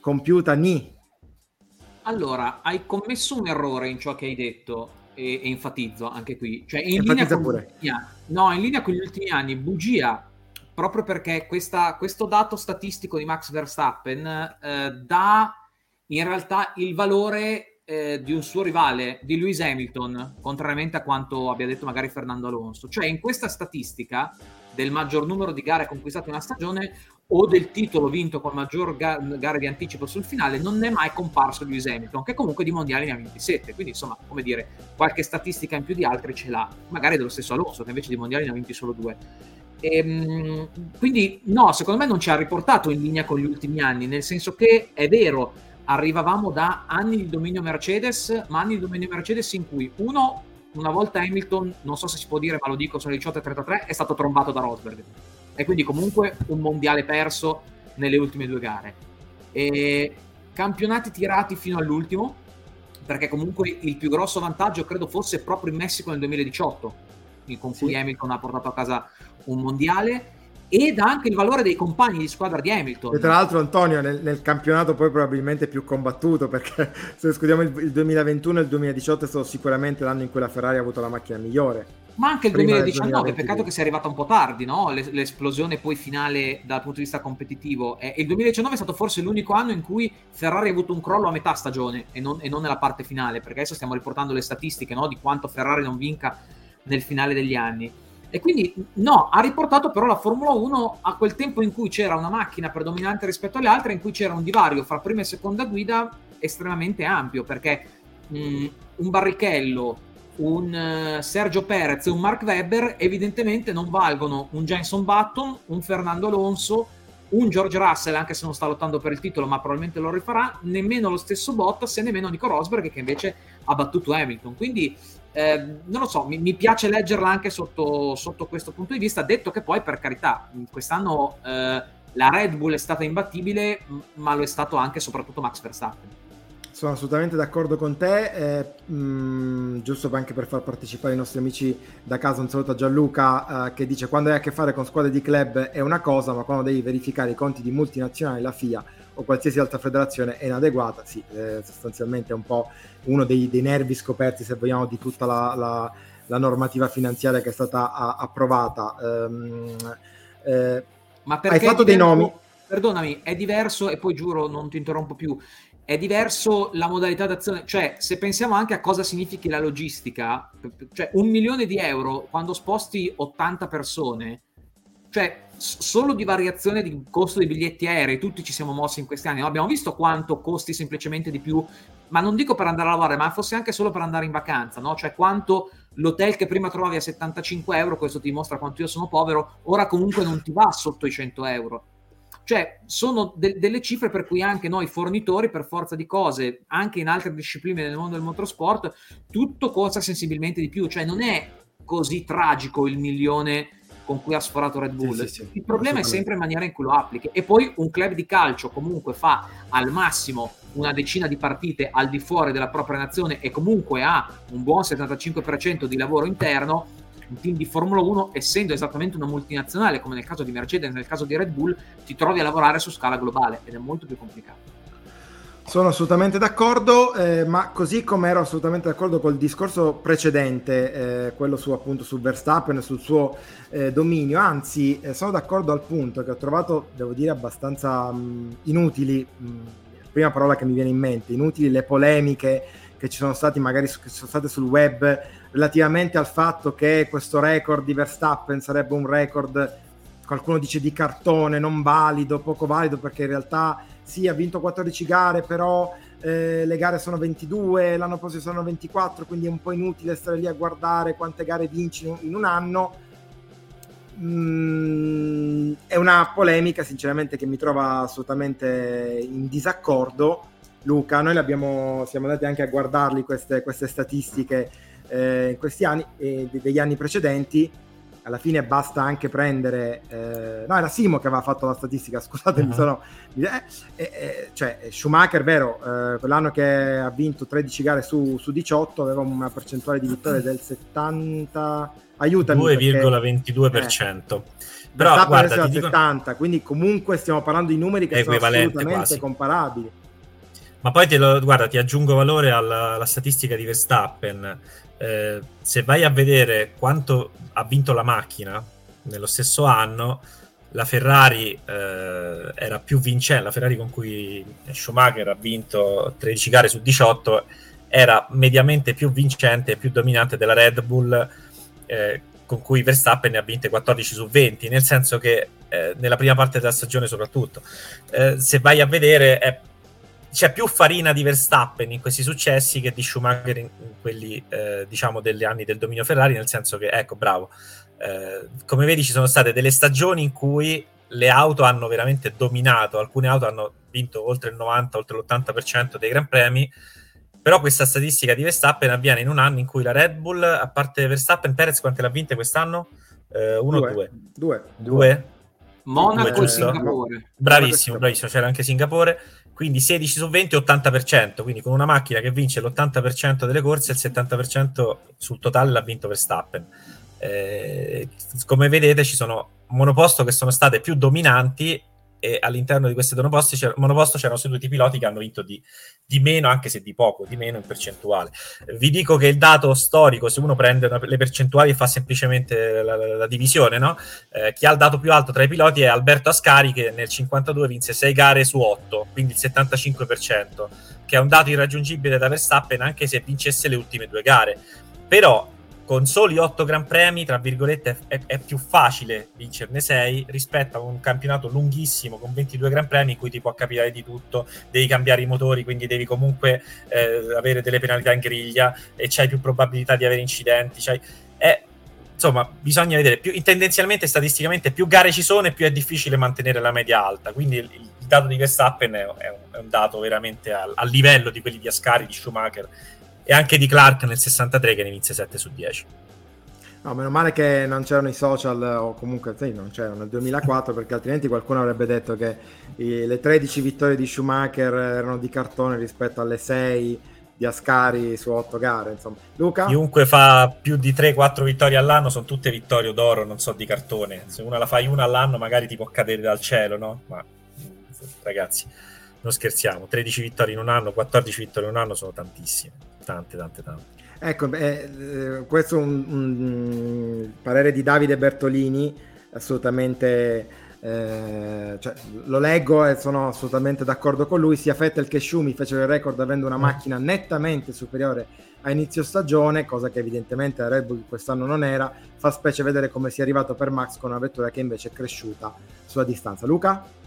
compiuta ni. Allora, hai commesso un errore in ciò che hai detto e, e enfatizzo anche qui. Cioè, in linea, con no, in linea con gli ultimi anni, bugia proprio perché questa, questo dato statistico di Max Verstappen dà in realtà il valore eh, di un suo rivale, di Lewis Hamilton, contrariamente a quanto abbia detto magari Fernando Alonso. Cioè in questa statistica del maggior numero di gare conquistate in una stagione o del titolo vinto con maggior ga- gare di anticipo sul finale non è mai comparso Lewis Hamilton, che comunque di mondiali ne ha 27, quindi insomma, come dire, qualche statistica in più di altri ce l'ha, magari dello stesso Alonso, che invece di mondiali ne ha vinti solo due. E, ehm, quindi no, secondo me non ci ha riportato in linea con gli ultimi anni, nel senso che è vero, arrivavamo da anni di dominio Mercedes, ma anni di dominio Mercedes in cui uno, una volta Hamilton, non so se si può dire, ma lo dico, sono 18 e 33, è stato trombato da Rosberg. E quindi comunque un mondiale perso nelle ultime due gare. E campionati tirati fino all'ultimo, perché comunque il più grosso vantaggio credo fosse proprio in Messico nel 2018, con cui sì. Hamilton ha portato a casa un mondiale ed anche il valore dei compagni di squadra di Hamilton. E tra l'altro Antonio nel, nel campionato poi probabilmente più combattuto perché se escludiamo il, il 2021 e il 2018 è stato sicuramente l'anno in cui la Ferrari ha avuto la macchina migliore. Ma anche il 2019, peccato che sia arrivato un po' tardi, no? l'esplosione poi finale dal punto di vista competitivo. E il 2019 è stato forse l'unico anno in cui Ferrari ha avuto un crollo a metà stagione e non, e non nella parte finale, perché adesso stiamo riportando le statistiche no? di quanto Ferrari non vinca nel finale degli anni. E quindi no, ha riportato però la Formula 1 a quel tempo in cui c'era una macchina predominante rispetto alle altre, in cui c'era un divario fra prima e seconda guida estremamente ampio, perché mh, un Barrichello, un uh, Sergio Perez e un Mark Webber evidentemente non valgono un Jenson Button, un Fernando Alonso, un George Russell, anche se non sta lottando per il titolo, ma probabilmente lo rifarà, nemmeno lo stesso Bottas e nemmeno Nico Rosberg che invece ha battuto Hamilton. Quindi eh, non lo so, mi, mi, piace leggerla anche sotto, sotto, questo punto di vista, detto che poi per carità, quest'anno eh, la Red Bull è stata imbattibile, ma lo è stato anche e soprattutto Max Verstappen. Sono assolutamente d'accordo con te, eh, mh, giusto anche per far partecipare i nostri amici da casa, un saluto a Gianluca eh, che dice quando hai a che fare con squadre di club è una cosa, ma quando devi verificare i conti di multinazionali, la FIA o qualsiasi altra federazione è inadeguata, sì, eh, sostanzialmente è un po' uno dei, dei, nervi scoperti, se vogliamo, di tutta la, la, la normativa finanziaria che è stata a, approvata. Um, eh, Ma perché hai fatto dei nomi? Perdonami, è diverso e poi giuro non ti interrompo più è diverso la modalità d'azione, cioè se pensiamo anche a cosa significhi la logistica, cioè un milione di euro quando sposti 80 persone, cioè solo di variazione di costo dei biglietti aerei, tutti ci siamo mossi in questi anni, no? abbiamo visto quanto costi semplicemente di più, ma non dico per andare a lavorare, ma fosse anche solo per andare in vacanza, no? cioè quanto l'hotel che prima trovavi a 75 euro, questo ti dimostra quanto io sono povero, ora comunque non ti va sotto i 100 euro. Cioè, sono de- delle cifre per cui anche noi fornitori, per forza di cose, anche in altre discipline del mondo del motorsport, tutto costa sensibilmente di più. Cioè, non è così tragico il milione con cui ha sforato Red Bull. Sì, sì, sì, il problema è sempre in maniera in cui lo applichi. E poi un club di calcio comunque fa al massimo una decina di partite al di fuori della propria nazione e comunque ha un buon 75% di lavoro interno un team di Formula 1, essendo esattamente una multinazionale, come nel caso di Mercedes, nel caso di Red Bull, ti trovi a lavorare su scala globale ed è molto più complicato. Sono assolutamente d'accordo, eh, ma così come ero assolutamente d'accordo col discorso precedente, eh, quello su appunto su Verstappen e sul suo eh, dominio, anzi eh, sono d'accordo al punto che ho trovato, devo dire, abbastanza mh, inutili, mh, prima parola che mi viene in mente, inutili le polemiche che ci sono stati magari che sono state sul web relativamente al fatto che questo record di Verstappen sarebbe un record, qualcuno dice di cartone, non valido, poco valido, perché in realtà sì, ha vinto 14 gare, però eh, le gare sono 22, l'anno prossimo sono 24, quindi è un po' inutile stare lì a guardare quante gare vinci in un anno. Mm, è una polemica, sinceramente, che mi trova assolutamente in disaccordo. Luca, noi abbiamo, siamo andati anche a guardarli queste, queste statistiche eh, questi anni e degli anni precedenti alla fine basta anche prendere eh, no era Simo che aveva fatto la statistica scusate uh-huh. mi sono eh, eh, cioè Schumacher vero eh, quell'anno che ha vinto 13 gare su, su 18 aveva una percentuale di vittorie del 70 aiutami 2,22% perché, però guarda, dico... 70 quindi comunque stiamo parlando di numeri che sono assolutamente quasi. comparabili ma poi te lo, guarda, ti aggiungo valore alla, alla statistica di Verstappen. Eh, se vai a vedere quanto ha vinto la macchina nello stesso anno, la Ferrari eh, era più vincente, la Ferrari con cui Schumacher ha vinto 13 gare su 18 era mediamente più vincente e più dominante della Red Bull eh, con cui Verstappen ne ha vinte 14 su 20, nel senso che eh, nella prima parte della stagione soprattutto. Eh, se vai a vedere è c'è più farina di Verstappen in questi successi che di Schumacher in, quelli, eh, diciamo, degli anni del dominio Ferrari, nel senso che, ecco, bravo, eh, come vedi ci sono state delle stagioni in cui le auto hanno veramente dominato, alcune auto hanno vinto oltre il 90, oltre l'80% dei Gran Premi, però questa statistica di Verstappen avviene in un anno in cui la Red Bull, a parte Verstappen, Perez quante l'ha vinte quest'anno? Eh, uno o due? Due. Due? Monaco e Singapore. Bravissimo, bravissimo, c'era anche Singapore quindi 16 su 20 80%, quindi con una macchina che vince l'80% delle corse, il 70% sul totale l'ha vinto Verstappen. Eh, come vedete ci sono monoposto che sono state più dominanti e all'interno di questi monoposti c'era, monoposto c'erano seduti piloti che hanno vinto di, di, meno, anche se di poco, di meno in percentuale. Vi dico che il dato storico, se uno prende una, le percentuali e fa semplicemente la, la, la divisione, no? eh, chi ha il dato più alto tra i piloti è Alberto Ascari che nel 52 vinse 6 gare su 8, quindi il 75%, che è un dato irraggiungibile da Verstappen anche se vincesse le ultime due gare. Però con soli 8 Gran Premi, tra virgolette, è, è, più facile vincerne 6 rispetto a un campionato lunghissimo con 22 Gran Premi in cui ti può capitare di tutto, devi cambiare i motori, quindi devi comunque eh, avere delle penalità in griglia e c'hai più probabilità di avere incidenti. C'hai... È, insomma, bisogna vedere, più, tendenzialmente, statisticamente, più gare ci sono e più è difficile mantenere la media alta. Quindi il, il dato di Verstappen è, è, un, è un, dato veramente a, a livello di quelli di Ascari, di Schumacher e anche di Clark nel 63 che ne vinse 7 su 10. No, meno male che non c'erano i social, o comunque sì, non c'erano nel 2004, perché altrimenti qualcuno avrebbe detto che i, le 13 vittorie di Schumacher erano di cartone rispetto alle 6 di Ascari su 8 gare. Insomma. Luca? Chiunque fa più di 3-4 vittorie all'anno sono tutte vittorie d'oro, non so di cartone. Se una la fai una all'anno magari ti può cadere dal cielo, no? Ma ragazzi non scherziamo, 13 vittorie in un anno, 14 vittorie in un anno sono tantissime, tante, tante, tante. Ecco, eh, questo è un, un, parere di Davide Bertolini, assolutamente, eh, cioè, lo leggo e sono assolutamente d'accordo con lui, sia Fettel che Schumi fecero il record avendo una mm. macchina nettamente superiore a inizio stagione, cosa che evidentemente la Red Bull quest'anno non era, fa specie vedere come sia arrivato per Max con una vettura che invece è cresciuta sulla distanza. Luca?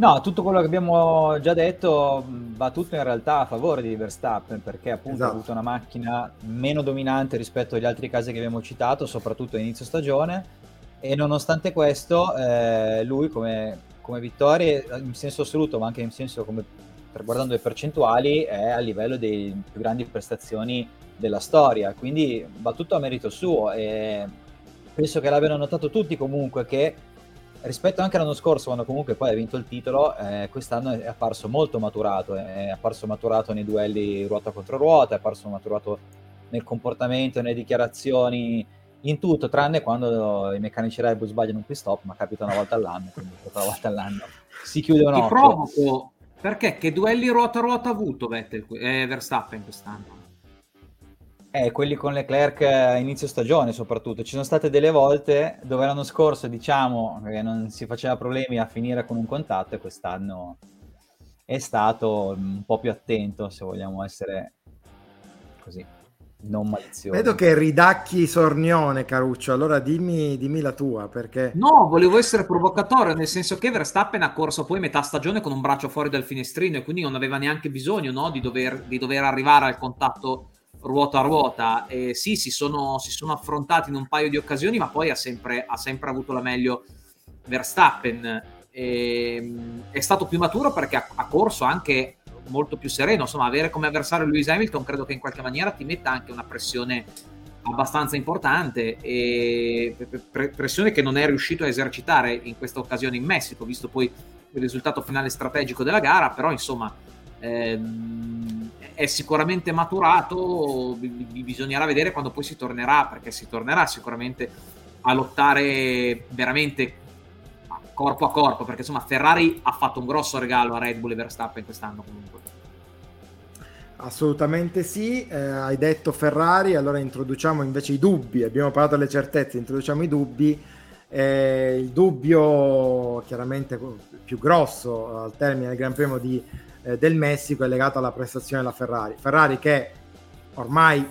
No, tutto quello che abbiamo già detto va tutto in realtà a favore di Verstappen perché appunto esatto. ha avuto una macchina meno dominante rispetto agli altri casi che abbiamo citato, soprattutto a inizio stagione e nonostante questo eh, lui come, come vittorie in senso assoluto ma anche in senso come guardando le percentuali, è a livello delle più grandi prestazioni della storia, quindi va tutto a merito suo e penso che l'abbiano notato tutti comunque che rispetto anche all'anno scorso quando comunque poi ha vinto il titolo, eh, quest'anno è apparso molto maturato, è apparso maturato nei duelli ruota contro ruota, è apparso maturato nel comportamento, nelle dichiarazioni, in tutto, tranne quando i meccanici Red Bull sbagliano un pit stop, ma capita una volta all'anno, quindi una volta all'anno si chiude un occhio. Ti provoco perché che duelli ruota ruota ha avuto Vettel, eh, Verstappen quest'anno? Eh, quelli con Leclerc a inizio stagione soprattutto. Ci sono state delle volte dove l'anno scorso diciamo che non si faceva problemi a finire con un contatto e quest'anno è stato un po' più attento se vogliamo essere così non malizioso. Vedo che ridacchi Sornione, Caruccio, allora dimmi, dimmi, la tua, perché... No, volevo essere provocatorio, nel senso che Verstappen ha corso poi metà stagione con un braccio fuori dal finestrino e quindi non aveva neanche bisogno no, di, dover, di, dover, arrivare al contatto ruota a ruota. E sì, si sono, si sono affrontati in un paio di occasioni, ma poi ha sempre, ha sempre avuto la meglio Verstappen. E, ehm, è stato più maturo perché ha, ha corso anche molto più sereno. Insomma, avere come avversario Lewis Hamilton credo che in qualche maniera ti metta anche una pressione abbastanza importante e pressione che non è riuscito a esercitare in questa occasione in Messico, visto poi il risultato finale strategico della gara, però insomma ehm, è sicuramente maturato, bisognerà vedere quando poi si tornerà, perché si tornerà sicuramente a lottare veramente corpo a corpo, perché insomma Ferrari ha fatto un grosso regalo a Red Bull e Verstappen quest'anno comunque. Assolutamente sì, eh, hai detto Ferrari, allora introduciamo invece i dubbi, abbiamo parlato delle certezze, introduciamo i dubbi. Eh, il dubbio chiaramente più grosso al termine del Gran Premio di, eh, del Messico è legato alla prestazione della Ferrari. Ferrari che ormai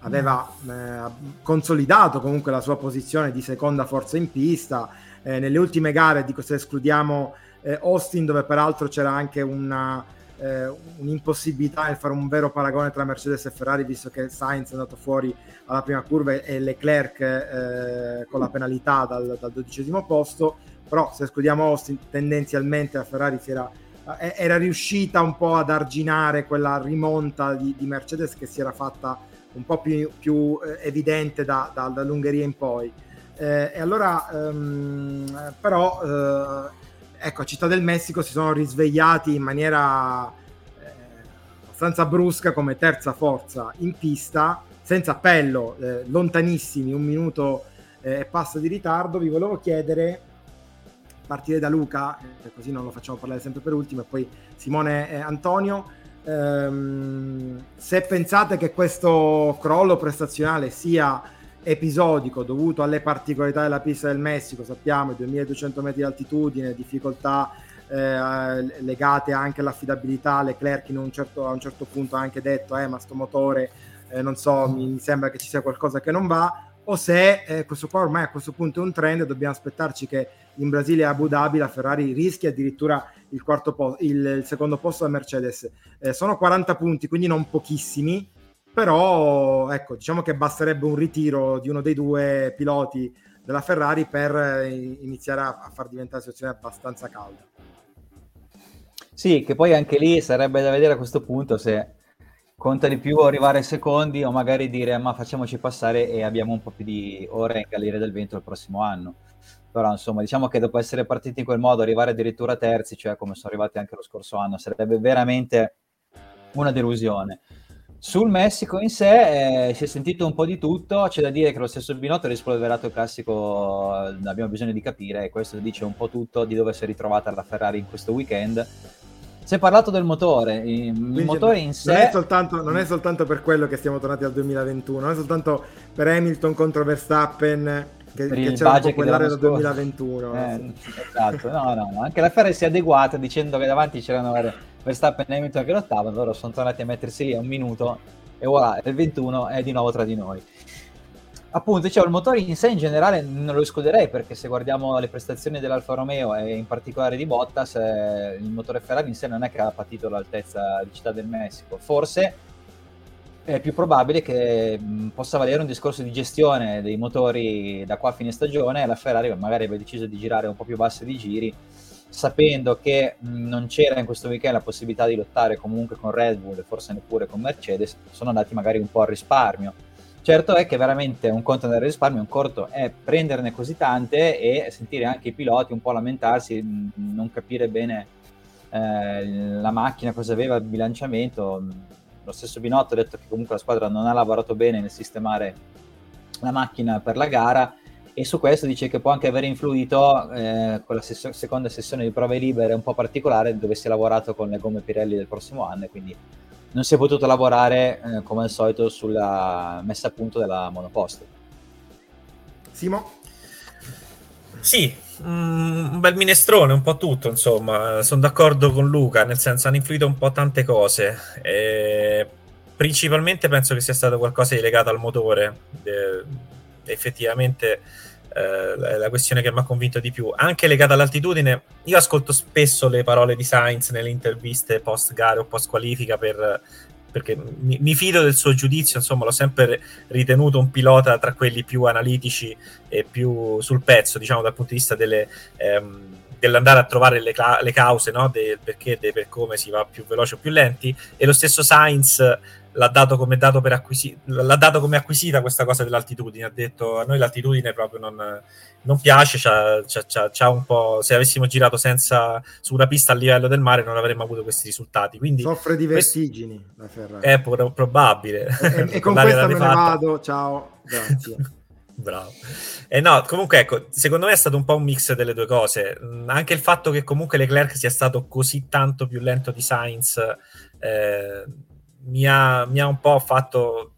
aveva eh, consolidato comunque la sua posizione di seconda forza in pista, eh, nelle ultime gare, dico se escludiamo eh, Austin, dove peraltro c'era anche una, eh, un'impossibilità nel fare un vero paragone tra Mercedes e Ferrari, visto che Sainz è andato fuori alla prima curva e Leclerc eh, con la penalità dal, dal dodicesimo posto, però se escludiamo Austin, tendenzialmente la Ferrari si era era riuscita un po' ad arginare quella rimonta di, di Mercedes che si era fatta un po' più, più eh, evidente da, da, dall'Ungheria in poi. Eh, e allora, ehm, però, eh, ecco, a Città del Messico si sono risvegliati in maniera eh, abbastanza brusca come terza forza in pista, senza appello, eh, lontanissimi, un minuto eh, e passa di ritardo. Vi volevo chiedere, partire da Luca, eh, così non lo facciamo parlare sempre per ultimo, e poi Simone e Antonio. Ehm, se pensate che questo crollo prestazionale sia episodico dovuto alle particolarità della pista del Messico, sappiamo i 2200 metri di altitudine, difficoltà eh, legate anche all'affidabilità, Leclerc in un certo, a un certo punto ha anche detto eh, ma sto motore eh, non so, mi sembra che ci sia qualcosa che non va o se eh, questo qua ormai a questo punto è un trend e dobbiamo aspettarci che in Brasile e Abu Dhabi la Ferrari rischi addirittura il, po- il, il secondo posto da Mercedes. Eh, sono 40 punti, quindi non pochissimi, però ecco, diciamo che basterebbe un ritiro di uno dei due piloti della Ferrari per eh, iniziare a, a far diventare la situazione abbastanza calda. Sì, che poi anche lì sarebbe da vedere a questo punto se conta di più arrivare ai secondi o magari dire ma facciamoci passare e abbiamo un po' più di ore in galleria del vento il prossimo anno. Però insomma diciamo che dopo essere partiti in quel modo arrivare addirittura terzi, cioè come sono arrivati anche lo scorso anno, sarebbe veramente una delusione. Sul Messico in sé eh, si è sentito un po' di tutto, c'è da dire che lo stesso Binotto ha rispolverato il classico, abbiamo bisogno di capire, e questo dice un po' tutto di dove si è ritrovata la Ferrari in questo weekend, Si è parlato del motore, il Quindi motore in sé... Non è, soltanto, non è soltanto per quello che siamo tornati al 2021, non è soltanto per Hamilton contro Verstappen che, Per che c'era un quell'area del scorso. 2021. Eh, esatto, no, no, no, anche la Ferrari si è adeguata dicendo che davanti c'erano Verstappen e Hamilton che lottavano, loro sono tornati a mettersi lì a un minuto e voilà, il 21 è di nuovo tra di noi. Appunto, cioè, il motore in sé in generale non lo escluderei perché se guardiamo le prestazioni dell'Alfa Romeo e in particolare di Bottas, eh, il motore Ferrari in sé non è che ha patito l'altezza di Città del Messico. Forse è più probabile che mh, possa valere un discorso di gestione dei motori da qua a fine stagione e la Ferrari magari abbia deciso di girare un po' più basse di giri sapendo che mh, non c'era in questo weekend la possibilità di lottare comunque con Red Bull e forse neppure con Mercedes, sono andati magari un po' al risparmio. Certo è che veramente un conto al risparmio, un conto è prenderne così tante e sentire anche i piloti un po' lamentarsi, mh, non capire bene eh, la macchina cosa aveva, il bilanciamento. Lo stesso Binotto ha detto che comunque la squadra non ha lavorato bene nel sistemare la macchina per la gara e su questo dice che può anche aver influito eh, quella ses- seconda sessione di prove libere un po' particolare dove si è lavorato con le gomme Pirelli del prossimo anno e quindi non si è potuto lavorare eh, come al solito sulla messa a punto della monoposto. Simo? Sì, mm, un bel minestrone, un po' tutto, insomma, sono d'accordo con Luca, nel senso hanno influito un po' tante cose. E principalmente penso che sia stato qualcosa di legato al motore. Eh, effettivamente eh, la questione che mi ha convinto di più, anche legata all'altitudine. Io ascolto spesso le parole di Sainz nelle interviste post gara o post qualifica per, perché mi, mi, fido del suo giudizio, insomma, l'ho sempre ritenuto un pilota tra quelli più analitici e più sul pezzo, diciamo, dal punto di vista delle, ehm, dell'andare a trovare le, le cause, no? del perché e per come si va più veloce o più lenti. E lo stesso Sainz l'ha dato come dato per acquisita, l'ha dato come acquisita questa cosa dell'altitudine. Ha detto a noi l'altitudine proprio non, non piace. C'ha, c'ha, c'ha, un po'. Se avessimo girato senza su una pista a livello del mare, non avremmo avuto questi risultati. Quindi soffre di vertigini la Ferrari. È pro- probabile. E, e con questa me ne vado. Ciao, grazie. Bravo. Eh no, comunque ecco, secondo me è stato un po' un mix delle due cose. Anche il fatto che comunque Leclerc sia stato così tanto più lento di Sainz eh, mi, ha, mi ha un po' fatto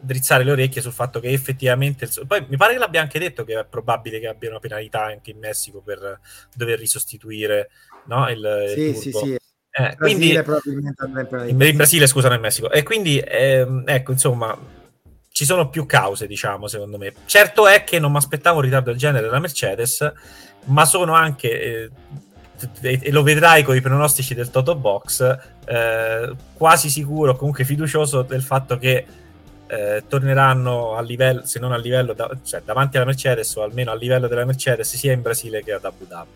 drizzare le orecchie sul fatto che effettivamente poi mi pare che l'abbia anche detto che è probabile che abbia una penalità anche in Messico per dover risostituire no, il, sì, il sì, sì. Eh, quindi, in, in Brasile scusa nel Messico. E quindi ehm, ecco insomma ci sono più cause diciamo secondo me. Certo è che non mi aspettavo un ritardo del genere dalla Mercedes ma sono anche eh, e lo vedrai con i pronostici del Toto Box, eh, quasi sicuro, comunque fiducioso del fatto che eh, torneranno a livello, se non a livello, da, cioè davanti alla Mercedes o almeno a livello della Mercedes sia in Brasile che ad Abu Dhabi.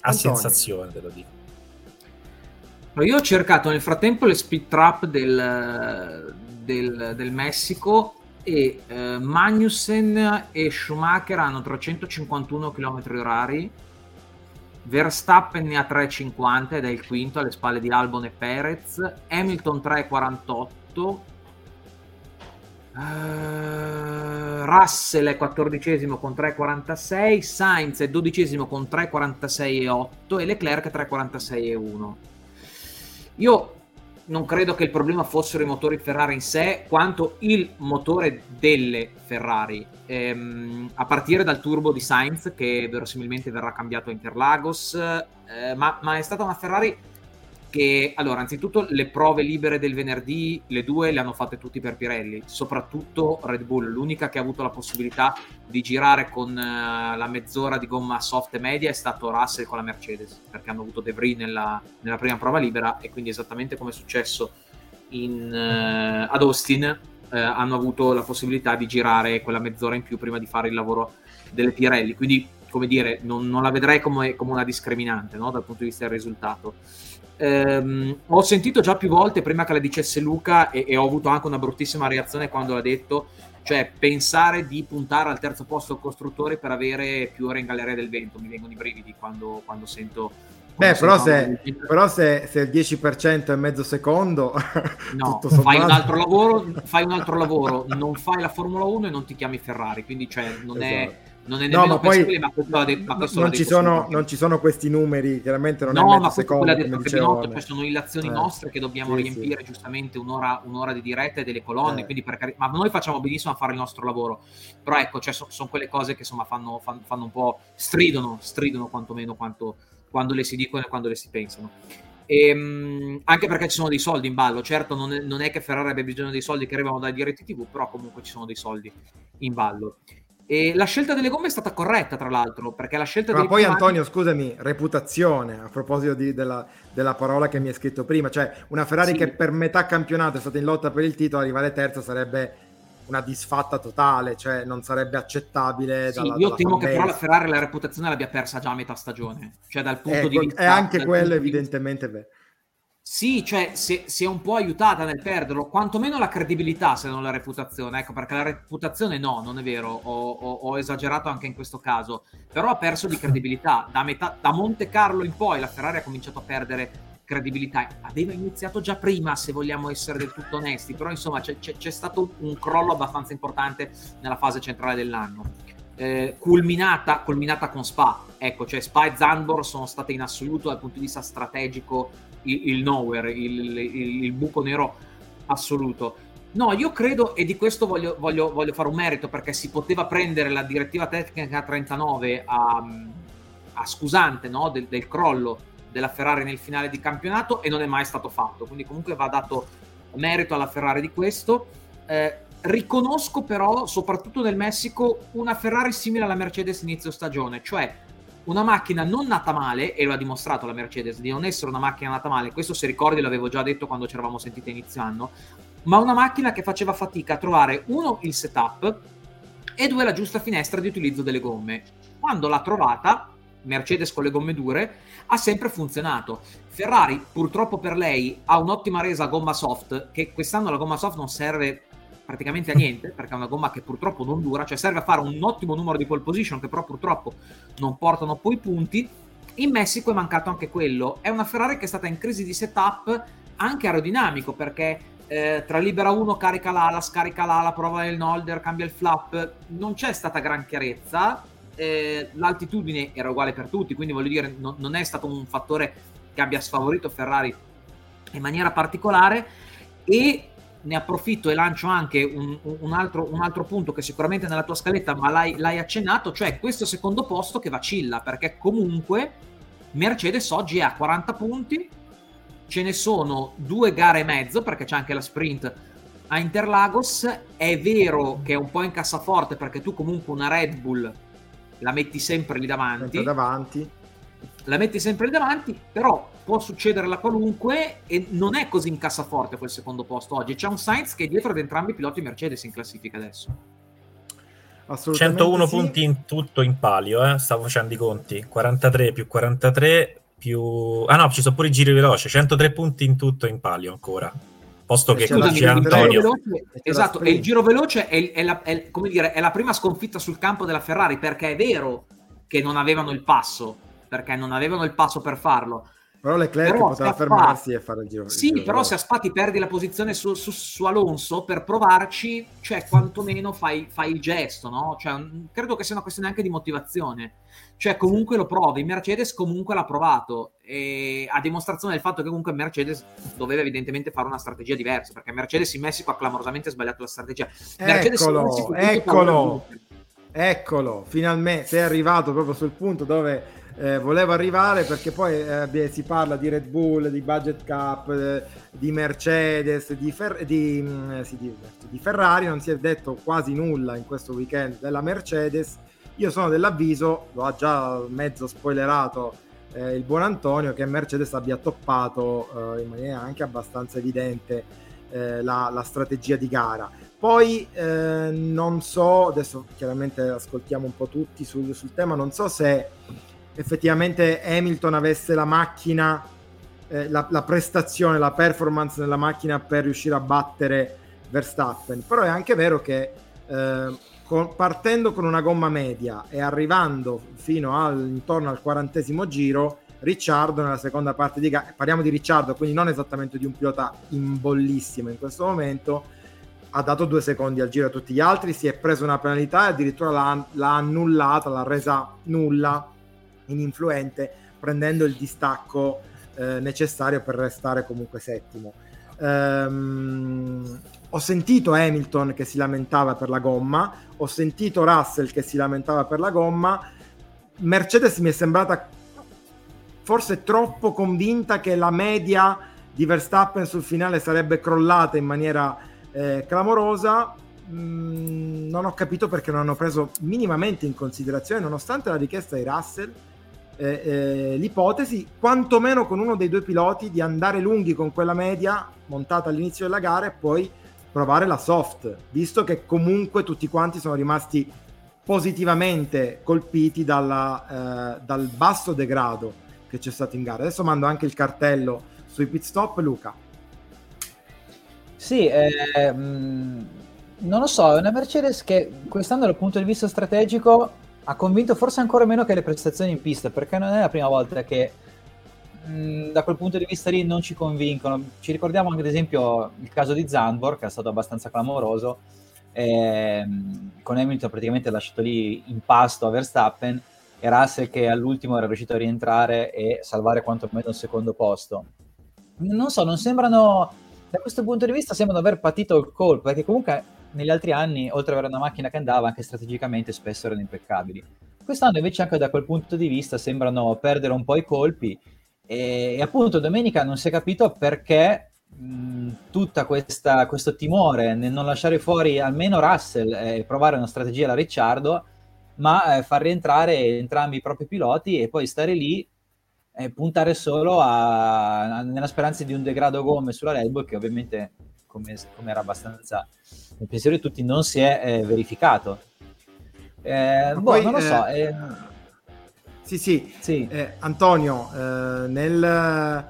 A Antonio. sensazione, te lo dico. Io ho cercato nel frattempo le speed trap del, del, del Messico e eh, Magnussen e Schumacher hanno 351 km orari Verstappen ne ha 3,50 ed è il quinto alle spalle di Albon e Perez, Hamilton 3,48, uh, Russell è quattordicesimo con 3,46, Sainz è dodicesimo con 3,46,8 e Leclerc 3,46,1. Io non credo che il problema fossero i motori Ferrari in sé, quanto il motore delle Ferrari, ehm, a partire dal turbo di Sainz, che verosimilmente verrà cambiato a Interlagos, eh, ma, ma, è stata una Ferrari che, allora, anzitutto le prove libere del venerdì, le due le hanno fatte tutti per Pirelli, soprattutto Red Bull, l'unica che ha avuto la possibilità di girare con uh, la mezz'ora di gomma soft e media è stato Russell con la Mercedes, perché hanno avuto De Vries nella, nella prima prova libera e quindi esattamente come è successo in, uh, ad Austin, uh, hanno avuto la possibilità di girare quella mezz'ora in più prima di fare il lavoro delle Pirelli, quindi come dire, non, non la vedrei come, come una discriminante no? dal punto di vista del risultato. Ehm, ho sentito già più volte prima che la dicesse Luca e, e, ho avuto anche una bruttissima reazione quando l'ha detto, cioè pensare di puntare al terzo posto costruttori per avere più ore in galleria del vento, mi vengono i brividi quando, quando sento Beh, però, se, però se, se, il 10% è mezzo secondo, no, fai un altro lavoro, fai un altro lavoro, non fai la Formula 1 e non ti chiami Ferrari, quindi cioè, non esatto. è non è nemmeno no, ma poi ma questo, ma questo non, ci sono, non, ci sono, questi numeri, chiaramente non no, è mezzo secondo. No, ma poi sono illazioni eh. nostre che dobbiamo sì, riempire sì. giustamente un'ora, un'ora, di diretta e delle colonne, eh. quindi per, ma noi facciamo benissimo a fare il nostro lavoro. Però ecco, cioè, sono, sono quelle cose che insomma fanno, fanno, fanno, un po', stridono, stridono quantomeno quanto, quando le si dicono e quando le si pensano. E, ehm, anche perché ci sono dei soldi in ballo. Certo, non è, non è, che Ferrari abbia bisogno dei soldi che arrivano dai diretti TV, però comunque ci sono dei soldi in ballo. E la scelta delle gomme è stata corretta, tra l'altro, perché la scelta Ma poi, primari... Antonio, scusami, reputazione, a proposito di, della, della, parola che mi hai scritto prima, cioè una Ferrari sì. che per metà campionato è stata in lotta per il titolo, arrivare terza sarebbe una disfatta totale, cioè non sarebbe accettabile. Sì, dalla, io dalla temo che però la Ferrari la reputazione l'abbia persa già a metà stagione, cioè dal punto ecco, di vista... È anche quello evidentemente vero. Sì, cioè si, si, è un po' aiutata nel perderlo, quantomeno la credibilità se non la reputazione, ecco perché la reputazione no, non è vero, ho, ho, ho esagerato anche in questo caso, però ha perso di credibilità, da, metà, da Monte Carlo in poi la Ferrari ha cominciato a perdere credibilità, aveva iniziato già prima se vogliamo essere del tutto onesti, però insomma c'è, c'è, c'è stato un crollo abbastanza importante nella fase centrale dell'anno. Eh, culminata, culminata con Spa, ecco, cioè Spa e Zandvoort sono state in assoluto dal punto di vista strategico il, il nowhere, il, il, il, buco nero assoluto. No, io credo, e di questo voglio, voglio, voglio, fare un merito, perché si poteva prendere la direttiva tecnica 39 a, a scusante no? del, del crollo della Ferrari nel finale di campionato e non è mai stato fatto. Quindi comunque va dato merito alla Ferrari di questo. Eh, riconosco però, soprattutto nel Messico, una Ferrari simile alla Mercedes inizio stagione, cioè una macchina non nata male, e lo ha dimostrato la Mercedes di non essere una macchina nata male, questo se ricordi l'avevo già detto quando ci eravamo sentiti inizio anno, ma una macchina che faceva fatica a trovare uno il setup e due la giusta finestra di utilizzo delle gomme. Quando l'ha trovata, Mercedes con le gomme dure, ha sempre funzionato. Ferrari, purtroppo per lei, ha un'ottima resa a gomma soft, che quest'anno la gomma soft non serve praticamente a niente, perché è una gomma che purtroppo non dura, cioè serve a fare un ottimo numero di pole position che però purtroppo non portano poi punti. In Messico è mancato anche quello. È una Ferrari che è stata in crisi di setup anche aerodinamico, perché eh, tra libera 1 carica l'ala, scarica l'ala, prova il nolder, cambia il flap, non c'è stata gran chiarezza. Eh, l'altitudine era uguale per tutti, quindi voglio dire, non, non è stato un fattore che abbia sfavorito Ferrari in maniera particolare e ne approfitto e lancio anche un, un, altro, un, altro, punto che sicuramente nella tua scaletta, ma l'hai, l'hai, accennato, cioè questo secondo posto che vacilla, perché comunque Mercedes oggi è a 40 punti, ce ne sono due gare e mezzo, perché c'è anche la sprint a Interlagos, è vero che è un po' in cassaforte, perché tu comunque una Red Bull la metti sempre lì davanti. Sempre davanti la metti sempre lì davanti, però può succedere la qualunque e non è così in cassaforte quel secondo posto oggi. C'è un Sainz che è dietro ad entrambi i piloti Mercedes in classifica adesso. 101 sì. punti in tutto in palio, eh? stavo facendo i conti. 43 più 43 più... Ah no, ci sono pure i giri veloci, 103 punti in tutto in palio ancora. Posto che c'è Antonio. Veloce, esatto, e il giro veloce è, è, la, è, dire, è la prima sconfitta sul campo della Ferrari, perché è vero che non avevano il passo, perché non avevevano il passo per farlo. Però Leclerc però poteva fermarsi e fare il giro. Sì, il giro però se a Spa ti perdi la posizione su, su, su, Alonso per provarci, cioè quantomeno fai, fai il gesto, no? Cioè, credo che sia una questione anche di motivazione. Cioè comunque lo provi, Mercedes comunque l'ha provato a dimostrazione del fatto che comunque Mercedes doveva evidentemente fare una strategia diversa, perché Mercedes in Messico ha clamorosamente sbagliato la strategia. Mercedes eccolo, eccolo, eccolo, finalmente sei arrivato proprio sul punto dove eh, volevo arrivare perché poi eh, si parla di Red Bull, di budget cap, eh, di Mercedes, di, Fer- di, mh, mm, sì, di, di, Ferrari, non si è detto quasi nulla in questo weekend della Mercedes. Io sono dell'avviso, lo ha già mezzo spoilerato eh, il buon Antonio, che Mercedes abbia toppato eh, in maniera anche abbastanza evidente eh, la, la strategia di gara. Poi eh, non so, adesso chiaramente ascoltiamo un po' tutti sul, sul tema, non so se effettivamente Hamilton avesse la macchina, eh, la, la, prestazione, la performance nella macchina per riuscire a battere Verstappen. Però è anche vero che eh, con, partendo con una gomma media e arrivando fino al, intorno al quarantesimo giro, Ricciardo nella seconda parte di gara, parliamo di Ricciardo, quindi non esattamente di un pilota in bollissimo in questo momento, ha dato due secondi al giro a tutti gli altri, si è preso una penalità e addirittura l'ha, l'ha annullata, l'ha resa nulla, ininfluente, prendendo il distacco eh, necessario per restare comunque settimo. Um, ho sentito Hamilton che si lamentava per la gomma, ho sentito Russell che si lamentava per la gomma. Mercedes mi è sembrata forse troppo convinta che la media di Verstappen sul finale sarebbe crollata in maniera eh, clamorosa. Mm, non ho capito perché non hanno preso minimamente in considerazione, nonostante la richiesta di Russell, eh, eh, l'ipotesi, quantomeno con uno dei due piloti, di andare lunghi con quella media montata all'inizio della gara e poi provare la soft, visto che comunque tutti quanti sono rimasti positivamente colpiti dalla, eh, dal basso degrado che c'è stato in gara. Adesso mando anche il cartello sui pit stop, Luca. Sì, mh, non lo so, è una Mercedes che quest'anno dal punto di vista strategico ha convinto forse ancora meno che le prestazioni in pista, perché non è la prima volta che Mm, da quel punto di vista lì non ci convincono. Ci ricordiamo anche ad esempio il caso di Zandvoort, che è stato abbastanza clamoroso, ehm, con Hamilton praticamente lasciato lì in pasto a Verstappen e Russell che all'ultimo era riuscito a rientrare e salvare quantomeno il secondo posto. Non so, non sembrano, da questo punto di vista sembrano aver patito il colpo, perché comunque negli altri anni, oltre ad avere una macchina che andava, anche strategicamente spesso erano impeccabili. Quest'anno invece anche da quel punto di vista sembrano perdere un po' i colpi e, e appunto domenica non si è capito perché questa, questo timore nel non lasciare fuori almeno Russell e provare una strategia alla Ricciardo, ma eh, far rientrare entrambi i propri piloti e poi stare lì e puntare solo a, a, nella speranza di un degrado gomme sulla Red Bull che ovviamente come, come era abbastanza nel pensiero di tutti non si è eh, verificato. Eh, boh, poi, non lo so. Eh, eh sì, sì. sì. Eh, Antonio, eh, nel...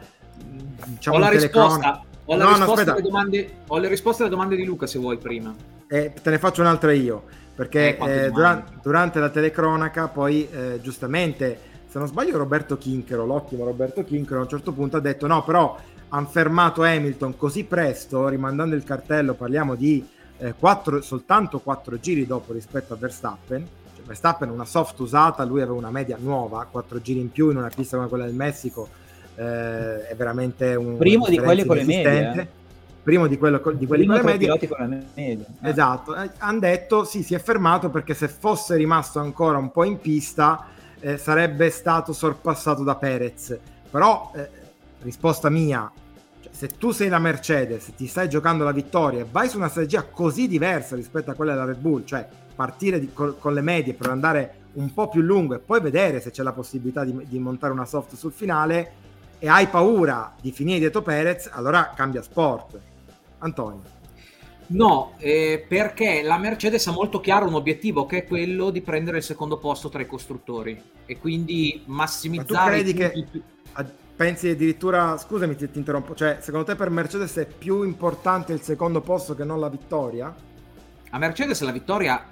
Diciamo ho, la risposta, ho, la no, risposta no, domande, ho le risposte alle domande di Luca se vuoi prima. Eh, te ne faccio un'altra io, perché eh, eh, durante, durante, la telecronaca poi eh, giustamente, se non sbaglio Roberto Kinchero, l'ottimo Roberto Kinchero a un certo punto ha detto no, però hanno fermato Hamilton così presto, rimandando il cartello, parliamo di quattro, soltanto quattro giri dopo rispetto a Verstappen Verstappen una soft usata, lui aveva una media nuova, 4 giri in più in una pista come quella del Messico, eh, è veramente un primo di quelli con le medie. Eh. Primo di, quello, di quelli con le medie. Con la media. Eh. Esatto, eh, hanno detto sì, si è fermato perché se fosse rimasto ancora un po' in pista eh, sarebbe stato sorpassato da Perez. Però, eh, risposta mia, cioè, se tu sei la Mercedes, ti stai giocando la vittoria e vai su una strategia così diversa rispetto a quella della Red Bull, cioè partire di, con, con, le medie per andare un po' più lungo e poi vedere se c'è la possibilità di, di montare una soft sul finale e hai paura di finire dietro Perez, allora cambia sport. Antonio. No, eh, perché la Mercedes ha molto chiaro un obiettivo che è quello di prendere il secondo posto tra i costruttori e quindi massimizzare. Ma tu credi che più... pensi addirittura, scusami ti, ti interrompo, cioè secondo te per Mercedes è più importante il secondo posto che non la vittoria? A Mercedes la vittoria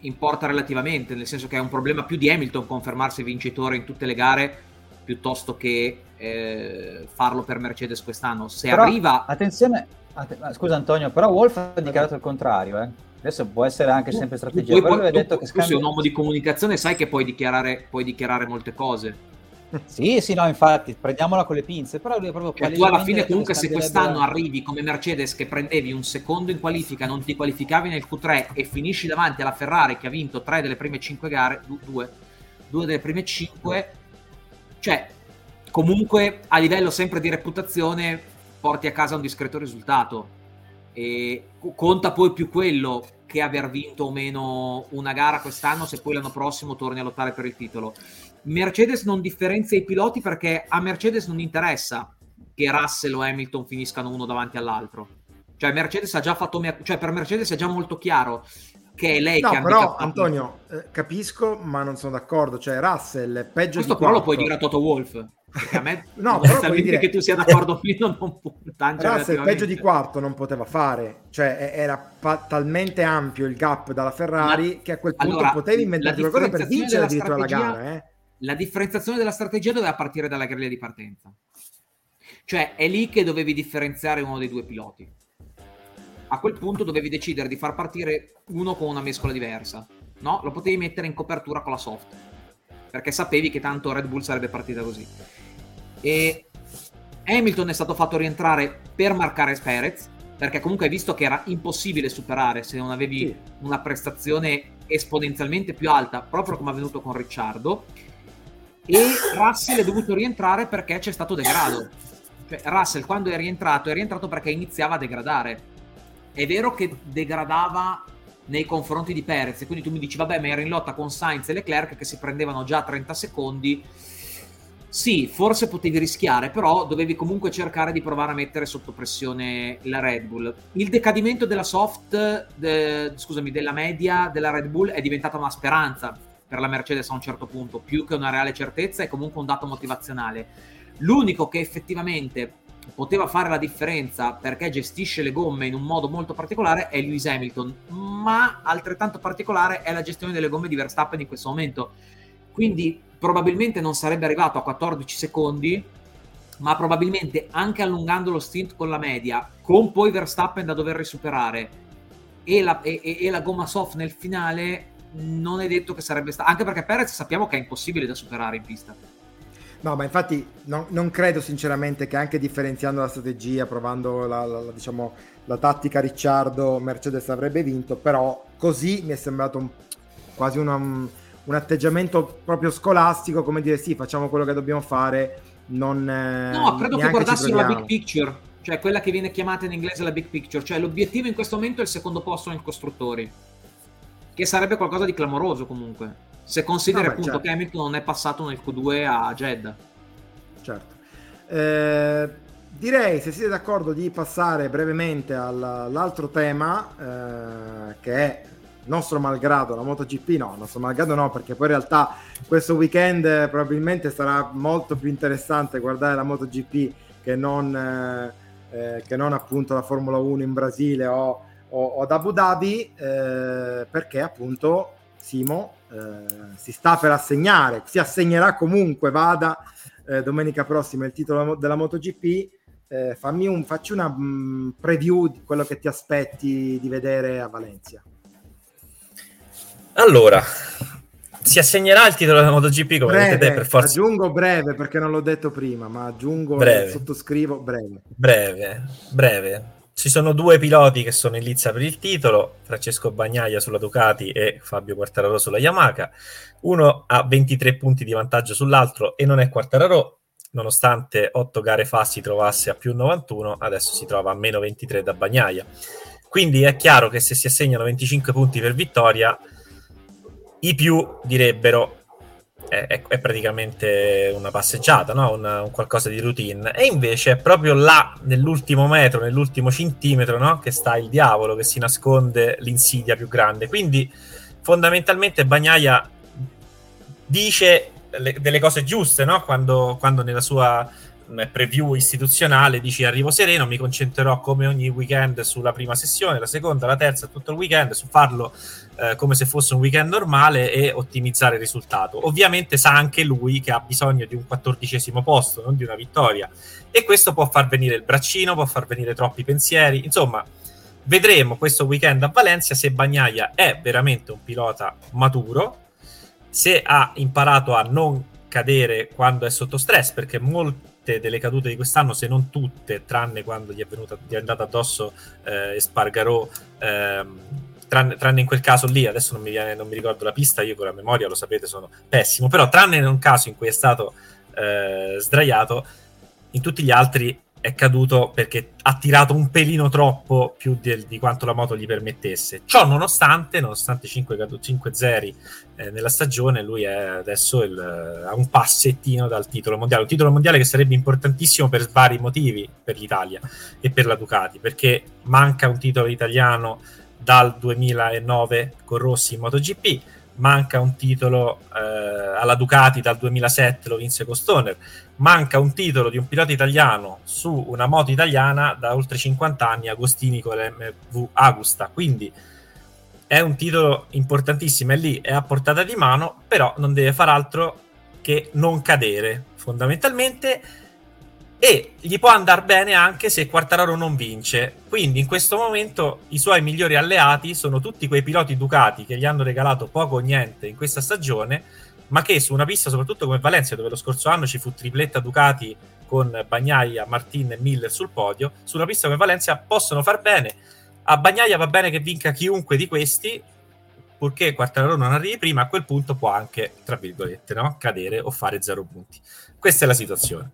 importa relativamente, nel senso che è un problema più di Hamilton confermarsi vincitore in tutte le gare piuttosto che eh, farlo per Mercedes quest'anno. Se però, arriva... Attenzione, att- scusa Antonio, però Wolf ha dichiarato il contrario. Eh. Adesso può essere anche sempre strategia. Tu, poi, detto tu, che scambia... tu sei un uomo di comunicazione, sai che puoi dichiarare, puoi dichiarare molte cose sì, sì, no, infatti, prendiamola con le pinze, però lui è proprio cioè, tu alla fine comunque se quest'anno arrivi come Mercedes che prendevi un secondo in qualifica, non ti qualificavi nel Q3 e finisci davanti alla Ferrari che ha vinto tre delle prime cinque gare, due, due delle prime cinque, cioè comunque a livello sempre di reputazione porti a casa un discreto risultato e conta poi più quello che aver vinto o meno una gara quest'anno se poi l'anno prossimo torni a lottare per il titolo. Mercedes non differenzia i piloti perché a Mercedes non interessa che Russell o Hamilton finiscano uno davanti all'altro. Cioè, Mercedes ha già fatto, cioè per Mercedes è già molto chiaro che è lei no, che però Antonio eh, capisco ma non sono d'accordo. Cioè Russell è peggio questo però lo puoi dire a Toto Wolf a me no però puoi dire. che tu sia d'accordo o meno non può Russell peggio di quarto non poteva fare. Cioè era pa- talmente ampio il gap dalla Ferrari ma, che a quel punto allora, potevi inventarti qualcosa per vincere addirittura la gara eh? La differenziazione della strategia doveva partire dalla griglia di partenza. Cioè è lì che dovevi differenziare uno dei due piloti. A quel punto dovevi decidere di far partire uno con una mescola diversa. No, lo potevi mettere in copertura con la soft. Perché sapevi che tanto Red Bull sarebbe partita così. E Hamilton è stato fatto rientrare per marcare Perez, perché comunque hai visto che era impossibile superare se non avevi sì. una prestazione esponenzialmente più alta, proprio come è avvenuto con Ricciardo. E Russell è dovuto rientrare perché c'è stato degrado. Cioè, Russell quando è rientrato, è rientrato perché iniziava a degradare. È vero che degradava nei confronti di Perez, quindi tu mi dici, vabbè, ma era in lotta con Sainz e Leclerc che si prendevano già 30 secondi sì, forse potevi rischiare, però dovevi comunque cercare di provare a mettere sotto pressione la Red Bull. Il decadimento della soft, de, scusami, della media della Red Bull è diventata una speranza per la Mercedes a un certo punto, più che una reale certezza, è comunque un dato motivazionale. L'unico che effettivamente poteva fare la differenza perché gestisce le gomme in un modo molto particolare è Lewis Hamilton, ma altrettanto particolare è la gestione delle gomme di Verstappen in questo momento. Quindi probabilmente non sarebbe arrivato a 14 secondi, ma probabilmente anche allungando lo stint con la media, con poi Verstappen da dover risuperare e la, e, e la gomma soft nel finale, non è detto che sarebbe stato. Anche perché Perez sappiamo che è impossibile da superare in pista. No, ma infatti no, non credo sinceramente che anche differenziando la strategia, provando la, la, la, diciamo, la tattica Ricciardo, Mercedes avrebbe vinto, però così mi è sembrato un, quasi una un atteggiamento proprio scolastico, come dire sì, facciamo quello che dobbiamo fare. Non, eh, no, credo che guardassero la big picture, cioè quella che viene chiamata in inglese la big picture, cioè l'obiettivo in questo momento è il secondo posto nei costruttori, che sarebbe qualcosa di clamoroso comunque, se consideri no, appunto certo. che Hamilton non è passato nel Q2 a Jeddah. Certo. Eh, direi, se siete d'accordo, di passare brevemente all'altro tema, eh, che è nostro malgrado la MotoGP no, nostro malgrado no, perché poi in realtà questo weekend eh, probabilmente sarà molto più interessante guardare la MotoGP che non, eh, eh che non appunto la Formula 1 in Brasile o, o, ad Abu Dhabi, eh, perché appunto Simo eh, si sta per assegnare, si assegnerà comunque, vada eh, domenica prossima il titolo della MotoGP. fammi un, facci una mh, mm, preview di quello che ti aspetti di vedere a Valencia. Allora, si assegnerà il titolo della MotoGP come breve, te per forza. Aggiungo breve perché non l'ho detto prima, ma aggiungo breve. sottoscrivo breve. Breve, breve. Ci sono due piloti che sono in lizza per il titolo, Francesco Bagnaia sulla Ducati e Fabio Quartararo sulla Yamaha. Uno ha 23 punti di vantaggio sull'altro e non è Quartararo, nonostante 8 gare fa si trovasse a più 91, adesso si trova a meno 23 da Bagnaia. Quindi è chiaro che se si assegnano 25 punti per vittoria i più direbbero è, è, praticamente una passeggiata, no? una, un qualcosa di routine. E invece è proprio là, nell'ultimo metro, nell'ultimo centimetro, no? che sta il diavolo, che si nasconde l'insidia più grande. Quindi fondamentalmente Bagnaia dice le, delle cose giuste no? quando, quando nella sua preview istituzionale dici arrivo sereno, mi concentrerò come ogni weekend sulla prima sessione, la seconda, la terza, tutto il weekend, su farlo eh, come se fosse un weekend normale e ottimizzare il risultato. Ovviamente sa anche lui che ha bisogno di un quattordicesimo posto, non di una vittoria. E questo può far venire il braccino, può far venire troppi pensieri. Insomma, vedremo questo weekend a Valencia se Bagnaia è veramente un pilota maturo, se ha imparato a non cadere quando è sotto stress, perché molte delle cadute di quest'anno, se non tutte, tranne quando gli è, venuta, gli è andata addosso eh, Espargarò, ehm, tranne, tranne, in quel caso lì, adesso non mi, viene, non mi ricordo la pista, io con la memoria lo sapete sono pessimo, però tranne in un caso in cui è stato eh, sdraiato, in tutti gli altri è caduto perché ha tirato un pelino troppo più di, di quanto la moto gli permettesse. Ciò nonostante, nonostante 5, 5 zeri eh, nella stagione, lui è adesso il, ha un passettino dal titolo mondiale, un titolo mondiale che sarebbe importantissimo per vari motivi per l'Italia e per la Ducati, perché manca un titolo italiano dal 2009 con Rossi in MotoGP, manca un titolo eh, alla Ducati dal 2007, lo vinse con Stoner, manca un titolo di un pilota italiano su una moto italiana da oltre 50 anni, Agostini con l'MV Agusta, quindi è un titolo importantissimo, è lì, è a portata di mano, però non deve far altro che non cadere, fondamentalmente, e gli può andare bene anche se Quartararo non vince. Quindi in questo momento i suoi migliori alleati sono tutti quei piloti Ducati che gli hanno regalato poco o niente in questa stagione, ma che su una pista soprattutto come Valencia, dove lo scorso anno ci fu tripletta Ducati con Bagnaia, Martin e Miller sul podio, su una pista come Valencia possono far bene. A Bagnaia va bene che vinca chiunque di questi, purché Quartararo non arrivi prima, a quel punto può anche, tra virgolette, no? cadere o fare zero punti. Questa è la situazione.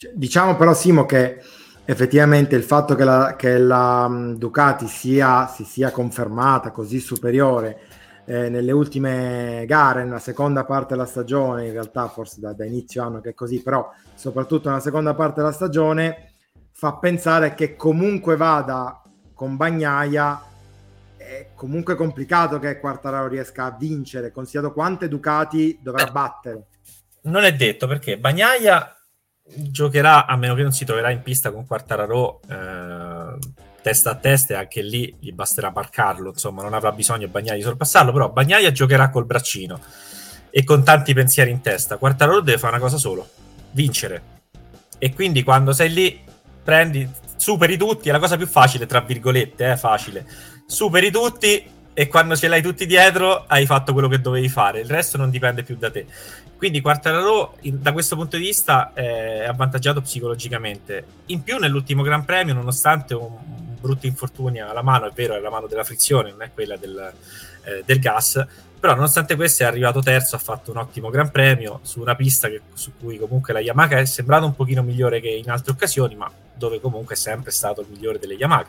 Cioè, diciamo però, Simo, che effettivamente il fatto che la, che la um, Ducati sia, si sia confermata così superiore eh, nelle ultime gare, nella seconda parte della stagione, in realtà forse da, da, inizio anno che è così, però soprattutto nella seconda parte della stagione, fa pensare che comunque vada con Bagnaia è comunque complicato che Quartararo riesca a vincere, considerato quante Ducati dovrà battere. Non è detto perché Bagnaia giocherà, a meno che non si troverà in pista con Quartararo eh, testa a testa e anche lì gli basterà marcarlo, insomma non avrà bisogno Bagnaia di sorpassarlo, però Bagnaia giocherà col braccino e con tanti pensieri in testa. Quartararo deve fare una cosa solo, vincere. E quindi quando sei lì prendi, superi tutti, è la cosa più facile, tra virgolette, eh, facile. Superi tutti e quando ce l'hai tutti dietro hai fatto quello che dovevi fare, il resto non dipende più da te. Quindi Quartararo da questo punto di vista è avvantaggiato psicologicamente. In più nell'ultimo Gran Premio, nonostante un, brutto infortunio alla mano, è vero, è la mano della frizione, non è quella del, eh, del gas, però nonostante questo è arrivato terzo, ha fatto un ottimo Gran Premio su una pista che, su cui comunque la Yamaha è sembrata un pochino migliore che in altre occasioni, ma dove comunque è sempre stato il migliore delle Yamaha.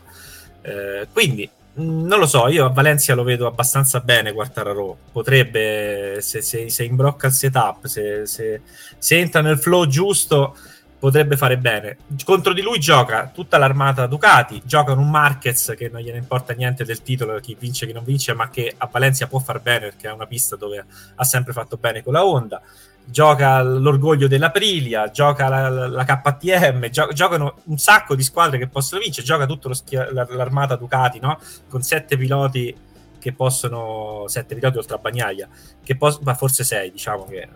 Eh, quindi non lo so, io a Valencia lo vedo abbastanza bene Quartararo. Potrebbe, se, se, se imbrocca il setup, se, se, se, entra nel flow giusto, potrebbe fare bene. Contro di lui gioca tutta l'armata Ducati, gioca un Marquez che non gliene importa niente del titolo, chi vince, chi non vince, ma che a Valencia può far bene perché è una pista dove ha sempre fatto bene con la Honda gioca l'orgoglio dell'Aprilia, gioca la, la, la KTM, gio- giocano un sacco di squadre che possono vincere, gioca tutta schia- l'armata Ducati, no? Con sette piloti che possono, sette piloti oltre a Bagnaia, che pos- ma forse sei, diciamo che eh,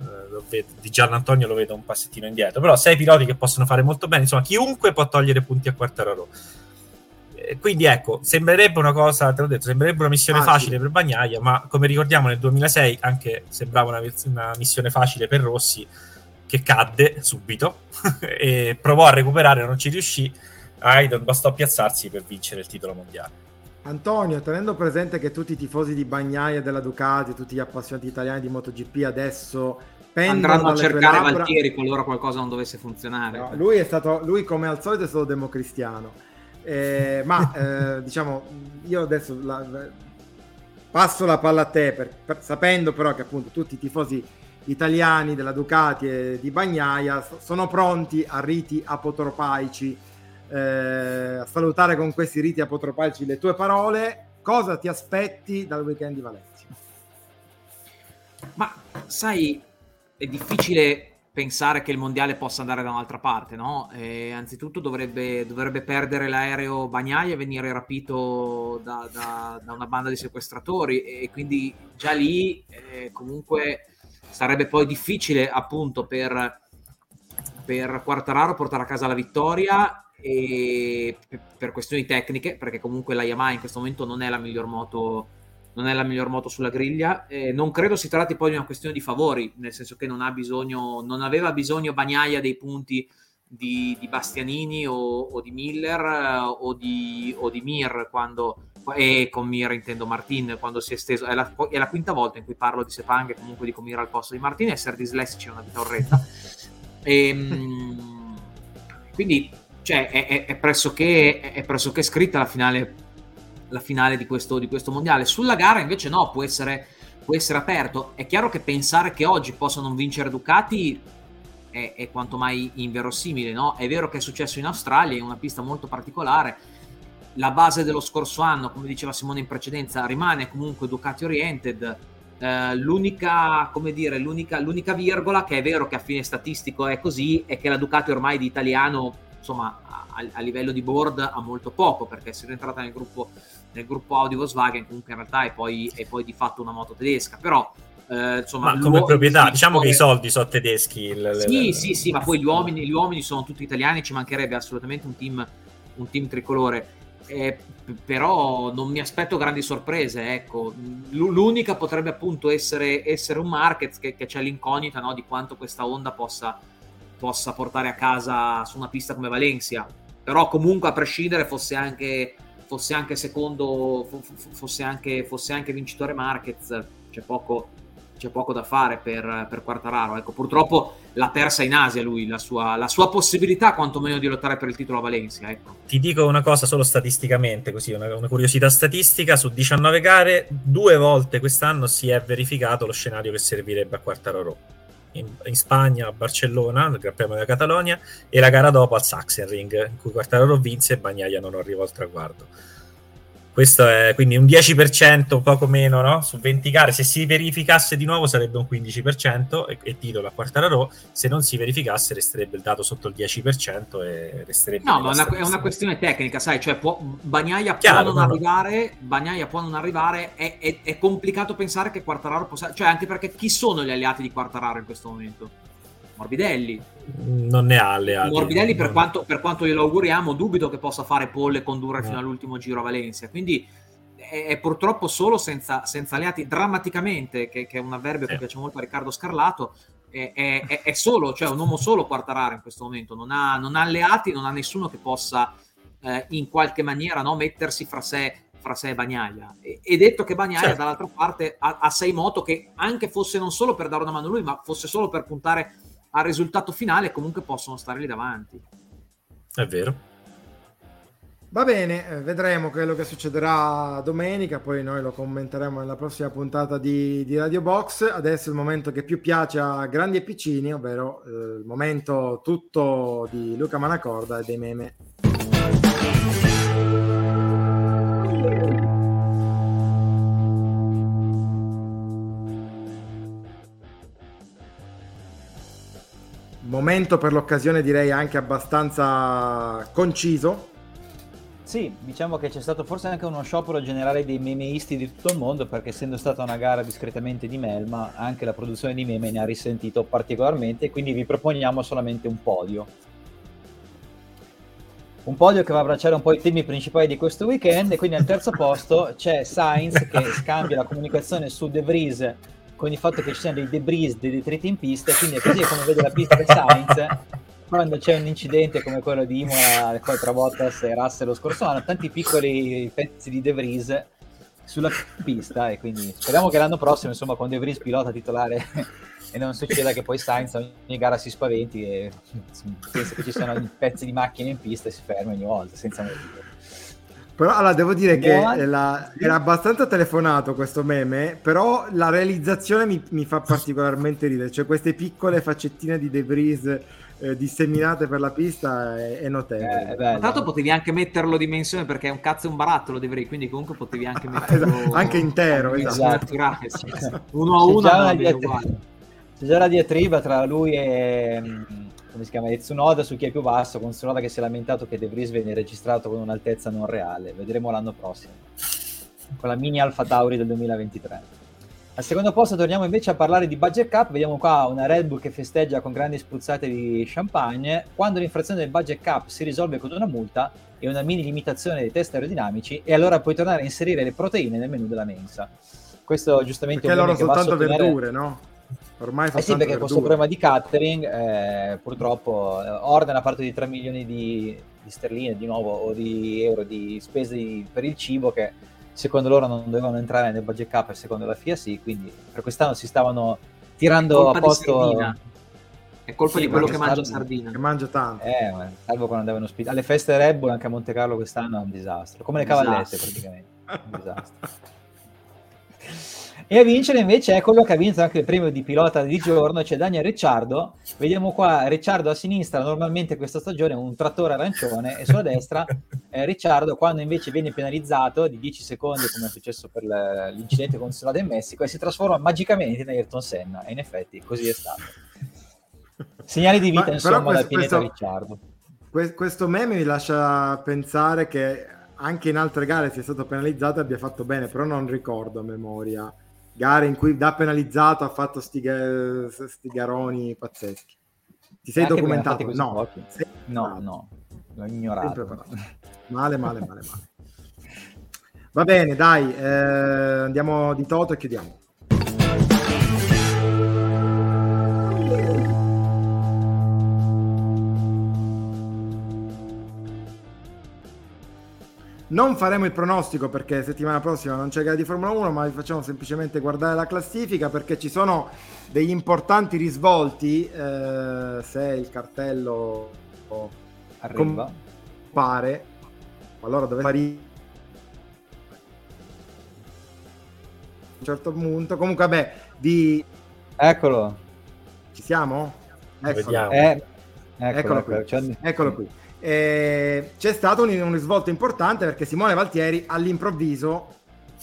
vedo, di Gian Antonio lo vedo un passettino indietro, però sei piloti che possono fare molto bene, insomma chiunque può togliere punti a Quartararo quindi ecco, sembrerebbe una cosa, te l'ho detto, sembrerebbe una missione ah, facile sì. per Bagnaia, ma come ricordiamo nel 2006 anche sembrava una, una missione facile per Rossi che cadde subito e provò a recuperare, non ci riuscì. Aidon bastò piazzarsi per vincere il titolo mondiale. Antonio, tenendo presente che tutti i tifosi di Bagnaia della Ducati, tutti gli appassionati italiani di MotoGP adesso andranno a cercare Valtieri qualora qualcosa non dovesse funzionare. No, lui è stato, lui come al solito è stato democristiano eh, ma eh, diciamo, io adesso la, passo la palla a te, per, per, sapendo però che appunto tutti i tifosi italiani della Ducati e di Bagnaia sono pronti a riti apotropaici, eh, a salutare con questi riti apotropaici le tue parole. Cosa ti aspetti dal weekend di Valencia? Ma sai, è difficile pensare che il mondiale possa andare da un'altra parte, no? Eh, anzitutto dovrebbe, dovrebbe, perdere l'aereo Bagnaia e venire rapito da, da, da, una banda di sequestratori e quindi già lì eh, comunque sarebbe poi difficile appunto per, per Quartararo portare a casa la vittoria e per questioni tecniche perché comunque la Yamaha in questo momento non è la miglior moto non è la miglior moto sulla griglia. Eh, non credo si tratti poi di una questione di favori, nel senso che non, ha bisogno, non aveva bisogno Bagnaia dei punti di, di Bastianini o, o, di Miller eh, o, di, o, di, Mir quando e con Mir intendo Martin quando si è esteso è la, è la quinta volta in cui parlo di Sepang e comunque di Comir al posto di Martin essere dislessici è una vita orrenda e, ehm, quindi cioè, è, è, è, pressoché, è pressoché scritta la finale la finale di questo, di questo mondiale. Sulla gara invece no, può essere, può essere aperto. È chiaro che pensare che oggi possano vincere Ducati è, è, quanto mai inverosimile, no? È vero che è successo in Australia, in una pista molto particolare. La base dello scorso anno, come diceva Simone in precedenza, rimane comunque Ducati oriented. Eh, l'unica, come dire, l'unica, l'unica virgola che è vero che a fine statistico è così è che la Ducati ormai di italiano, insomma, a, a livello di board ha molto poco perché si è rientrata nel gruppo nel gruppo Audi Volkswagen comunque in realtà è poi, è poi di fatto una moto tedesca, però Eh, insomma, ma come proprietà, diciamo che i soldi sono tedeschi. il- Sì, il- sì, sì, ma poi gli uomini, gli uomini sono tutti italiani, ci mancherebbe assolutamente un team, un team tricolore. Eh, però non mi aspetto grandi sorprese, ecco. L'unica potrebbe appunto essere, essere un market che, che c'è l'incognita no, di quanto questa onda possa, possa portare a casa su una pista come Valencia. Però comunque a prescindere fosse anche, fosse anche secondo, fo- fo- fosse anche, fosse anche vincitore Marquez, c'è poco, c'è poco da fare per, per Quartararo. Ecco, purtroppo l'ha persa in Asia lui, la sua, la sua possibilità quantomeno di lottare per il titolo a Valencia. Ecco. Ti dico una cosa solo statisticamente, così una, una curiosità statistica, su 19 gare, due volte quest'anno si è verificato lo scenario che servirebbe a Quartararo. In, in Spagna, a Barcellona, nel Gran Premio della Catalogna, e la gara dopo al Sachsenring, in cui Quartararo vinse e Bagnaia non arrivò al traguardo. Questo è quindi un 10%, poco meno, no? Su 20 gare. Se si verificasse di nuovo sarebbe un 15% e, e titolo a Quartararo. Se non si verificasse resterebbe il dato sotto il 10% e resterebbe... No, ma una, è una questione tecnica, sai, cioè può, Bagnaia Chiaro, può non no, no. arrivare, Bagnaia può non arrivare, è, è- è complicato pensare che Quartararo possa... Cioè anche perché chi sono gli alleati di Quartararo in questo momento? Morbidelli. non ne ha alleati. Morbidelli, per Non- quanto, per quanto glielo auguriamo, dubito che possa fare pole e condurre No. fino all'ultimo giro a Valencia. Quindi è, è purtroppo solo senza, senza alleati, drammaticamente, che, che è un avverbio che Sì. piace molto a Riccardo Scarlato. È, è- è- è solo, cioè un uomo solo Quartararo in questo momento, non ha, non ha alleati, non ha nessuno che possa eh, in qualche maniera no, mettersi fra sé, fra sé e Bagnaia. E, e detto che Bagnaia Certo. dall'altra parte ha, ha sei moto che anche fosse non solo per dare una mano a lui, ma fosse solo per puntare al risultato finale, comunque possono stare lì davanti. È vero. Va bene, eh, vedremo quello che succederà domenica, poi noi lo commenteremo nella prossima puntata di, di Radio Box. Adesso è il momento che più piace a grandi e piccini, ovvero eh, il momento tutto di Luca Manacorda e dei meme. Momento per l'occasione direi anche abbastanza conciso, Sì, diciamo che c'è stato forse anche uno sciopero generale dei memeisti di tutto il mondo perché essendo stata una gara discretamente di Melma, anche la produzione di meme ne ha risentito particolarmente quindi vi proponiamo solamente un podio. Un podio che va a abbracciare un po' i temi principali di questo weekend e quindi al terzo posto c'è Sainz che scambia la comunicazione su De Vries con il fatto che ci siano dei debris, dei detriti in pista quindi è così come vede la pista di Sainz quando c'è un incidente come quello di Imola tra Bottas e Russell lo scorso anno, tanti piccoli pezzi di De Vries sulla pista e quindi speriamo che l'anno prossimo insomma con De Vries pilota titolare e non succeda che poi Sainz ogni gara si spaventi e pensa che ci siano pezzi di macchine in pista e si ferma ogni volta senza motivo. Però allora devo dire che la- era abbastanza telefonato questo meme, però la realizzazione mi, mi fa particolarmente ridere, cioè queste piccole faccettine di debris eh, disseminate per la pista è, è notevole. Eh, è bello. Tanto potevi anche metterlo dimensione perché è un cazzo e un barattolo, dovrei, quindi comunque potevi anche metterlo Esatto, anche intero, in esatto. sì, sì. Uno a C'è uno già c'è già la diatriba tra lui e mm, come si chiama e Tsunoda su chi è più basso con Tsunoda che si è lamentato che De Vries viene registrato con un'altezza non reale. Vedremo l'anno prossimo. Con la mini Alfa Tauri del 2023 al secondo posto torniamo invece a parlare di Budget Cup. Vediamo qua una Red Bull che festeggia con grandi spruzzate di champagne. Quando l'infrazione del Budget Cup si risolve con una multa e una mini limitazione dei test aerodinamici e allora puoi tornare a inserire le proteine nel menu della mensa. Questo giustamente Perché un loro meme che va a soltanto sottolineare- verdure, no? Ormai eh sì, perché questo problema di catering, eh, purtroppo, eh, ordina parte di 3 milioni di, di sterline di nuovo o di euro di spese di- per il cibo che secondo loro non dovevano entrare nel budget cap e secondo la FIA sì, quindi per quest'anno si stavano tirando a posto... È colpa Sì, di quello che mangia Sardina. sardina. Che mangia tanto. Eh, ma salvo quando andavano ospiti- alle feste Red Bull anche a Monte Carlo quest'anno è un disastro, come le Disastro. cavallette praticamente. Un disastro. E a vincere invece è quello che ha vinto anche il premio di pilota di giorno, c'è Daniel Ricciardo. Vediamo qua Ricciardo a sinistra, normalmente questa stagione un trattore arancione, e sulla destra eh, Ricciardo quando invece viene penalizzato di 10 secondi, come è successo per l'incidente con Sonoda in Messico, e si trasforma magicamente in Ayrton Senna. E in effetti così è stato. Segnali di vita, Ma- insomma, questo- pianeta questo- Ricciardo. Que- questo meme mi lascia pensare che anche in altre gare sia stato penalizzato e abbia fatto bene, però non ricordo a memoria gare in cui da penalizzato ha fatto sti, sti garoni pazzeschi. Ti sei Anche documentato? No, sei No, no, l'ho ignorato. Male, male, male, male. Va bene, dai, eh, andiamo di Toto e chiudiamo. Non faremo il pronostico perché settimana prossima non c'è gara di Formula 1, ma vi facciamo semplicemente guardare la classifica perché ci sono degli importanti risvolti eh, se il cartello Arriva. pare allora dove fare a un certo punto comunque vabbè di Eccolo. ci siamo? Eccolo, Vediamo. Eh, eccolo, Eccolo qui. C'è- eccolo qui Eh, c'è stato un, un risvolto importante perché Simone Valtieri all'improvviso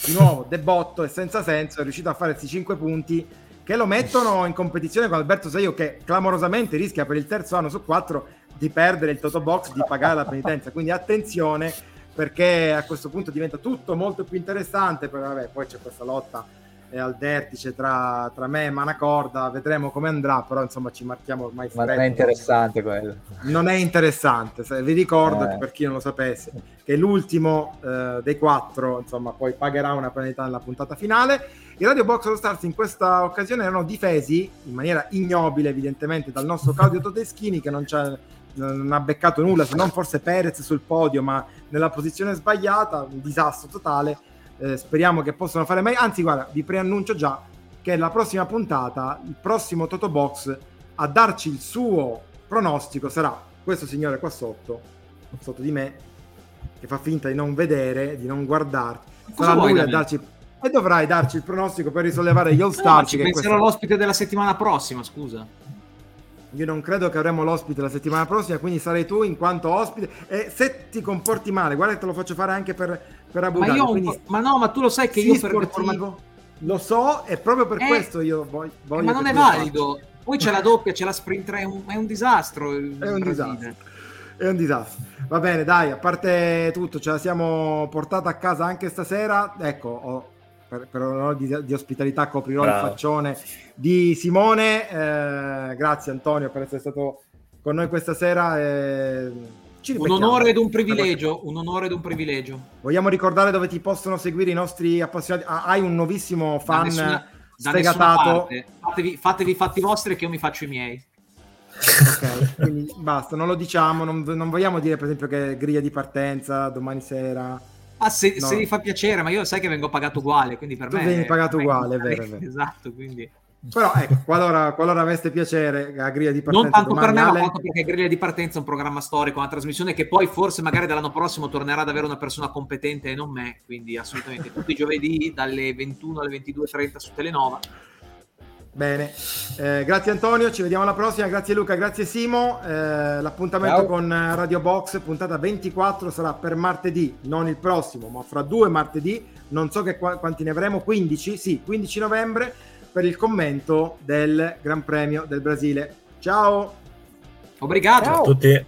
di nuovo debotto e senza senso è riuscito a fare questi 5 punti che lo mettono in competizione con Alberto Saio che clamorosamente rischia per il terzo anno su quattro di perdere il Toto Box, di pagare la penitenza. Quindi attenzione perché a questo punto diventa tutto molto più interessante. Però vabbè, poi c'è questa lotta eh, al vertice tra, tra me e Manacorda, vedremo come andrà, però insomma ci marchiamo ormai Ma non è interessante quello. Non è interessante, vi ricordo Eh. che per chi non lo sapesse che l'ultimo eh, dei quattro insomma poi pagherà una penalità nella puntata finale. I Radio Box All Stars in questa occasione erano difesi in maniera ignobile evidentemente dal nostro Claudio Todeschini che non, c'ha- non ha beccato nulla se non forse Perez sul podio ma nella posizione sbagliata, un disastro totale. Eh, speriamo che possano fare meglio. Anzi, guarda, vi preannuncio già che la prossima puntata, il prossimo Toto Box, a darci il suo pronostico sarà questo signore qua sotto, sotto di me, che fa finta di non vedere, di non guardare. Cosa Sarà lui a darci. E dovrai darci il pronostico per risollevare gli All No, Star. ci che penserò questo- l'ospite della settimana prossima, scusa. Io non credo che avremo l'ospite la settimana prossima, quindi sarai tu in quanto ospite. E se ti comporti male, guarda che te lo faccio fare anche per, per Abu Ma, Dhabi. io un quindi ma no, ma tu lo sai che io per deforma- lo so, e proprio per Eh, questo io voglio. Eh, voglio ma non è valido. Poi c'è la doppia, c'è la sprint 3, è un, è un disastro. È un Brasile. disastro. È un disastro. Va bene, dai, a parte tutto, ce la siamo portata a casa anche stasera. Ecco, ho- per, per onore di, di ospitalità coprirò Bravo. il faccione di Simone. Eh, grazie Antonio per essere stato con noi questa sera. eh, ci Un onore ed un privilegio, un onore ed un privilegio. Vogliamo ricordare dove ti possono seguire i nostri appassionati. Ah, hai un nuovissimo Da fan da nessuna sfegatato. parte. Fatevi, fatevi i fatti vostri che io mi faccio i miei. Ok, quindi basta, non lo diciamo. Non, non vogliamo dire, per esempio, che griglia di partenza domani sera. Ah, se, No. se vi fa piacere, ma io sai che vengo pagato uguale, quindi per Tu me... vieni pagato me- uguale, è vero, è vero. Esatto, quindi... Però ecco, qualora, qualora aveste piacere a griglia di partenza Non tanto per me, ma Ale, quanto perché Griglia di Partenza è un programma storico, una trasmissione che poi forse magari dall'anno prossimo tornerà ad avere una persona competente e non me, quindi assolutamente tutti i giovedì dalle 21 alle 22.30 su Telenova. Bene, Eh, grazie Antonio, ci vediamo alla prossima, grazie Luca, grazie Simo. Eh, l'appuntamento Ciao. con Radio Box, puntata 24, sarà per martedì, non il prossimo, ma fra due martedì, non so che qua- quanti ne avremo, 15, sì, 15 novembre, per il commento del Gran Premio del Brasile. Ciao! Obrigado! Ciao. a tutti.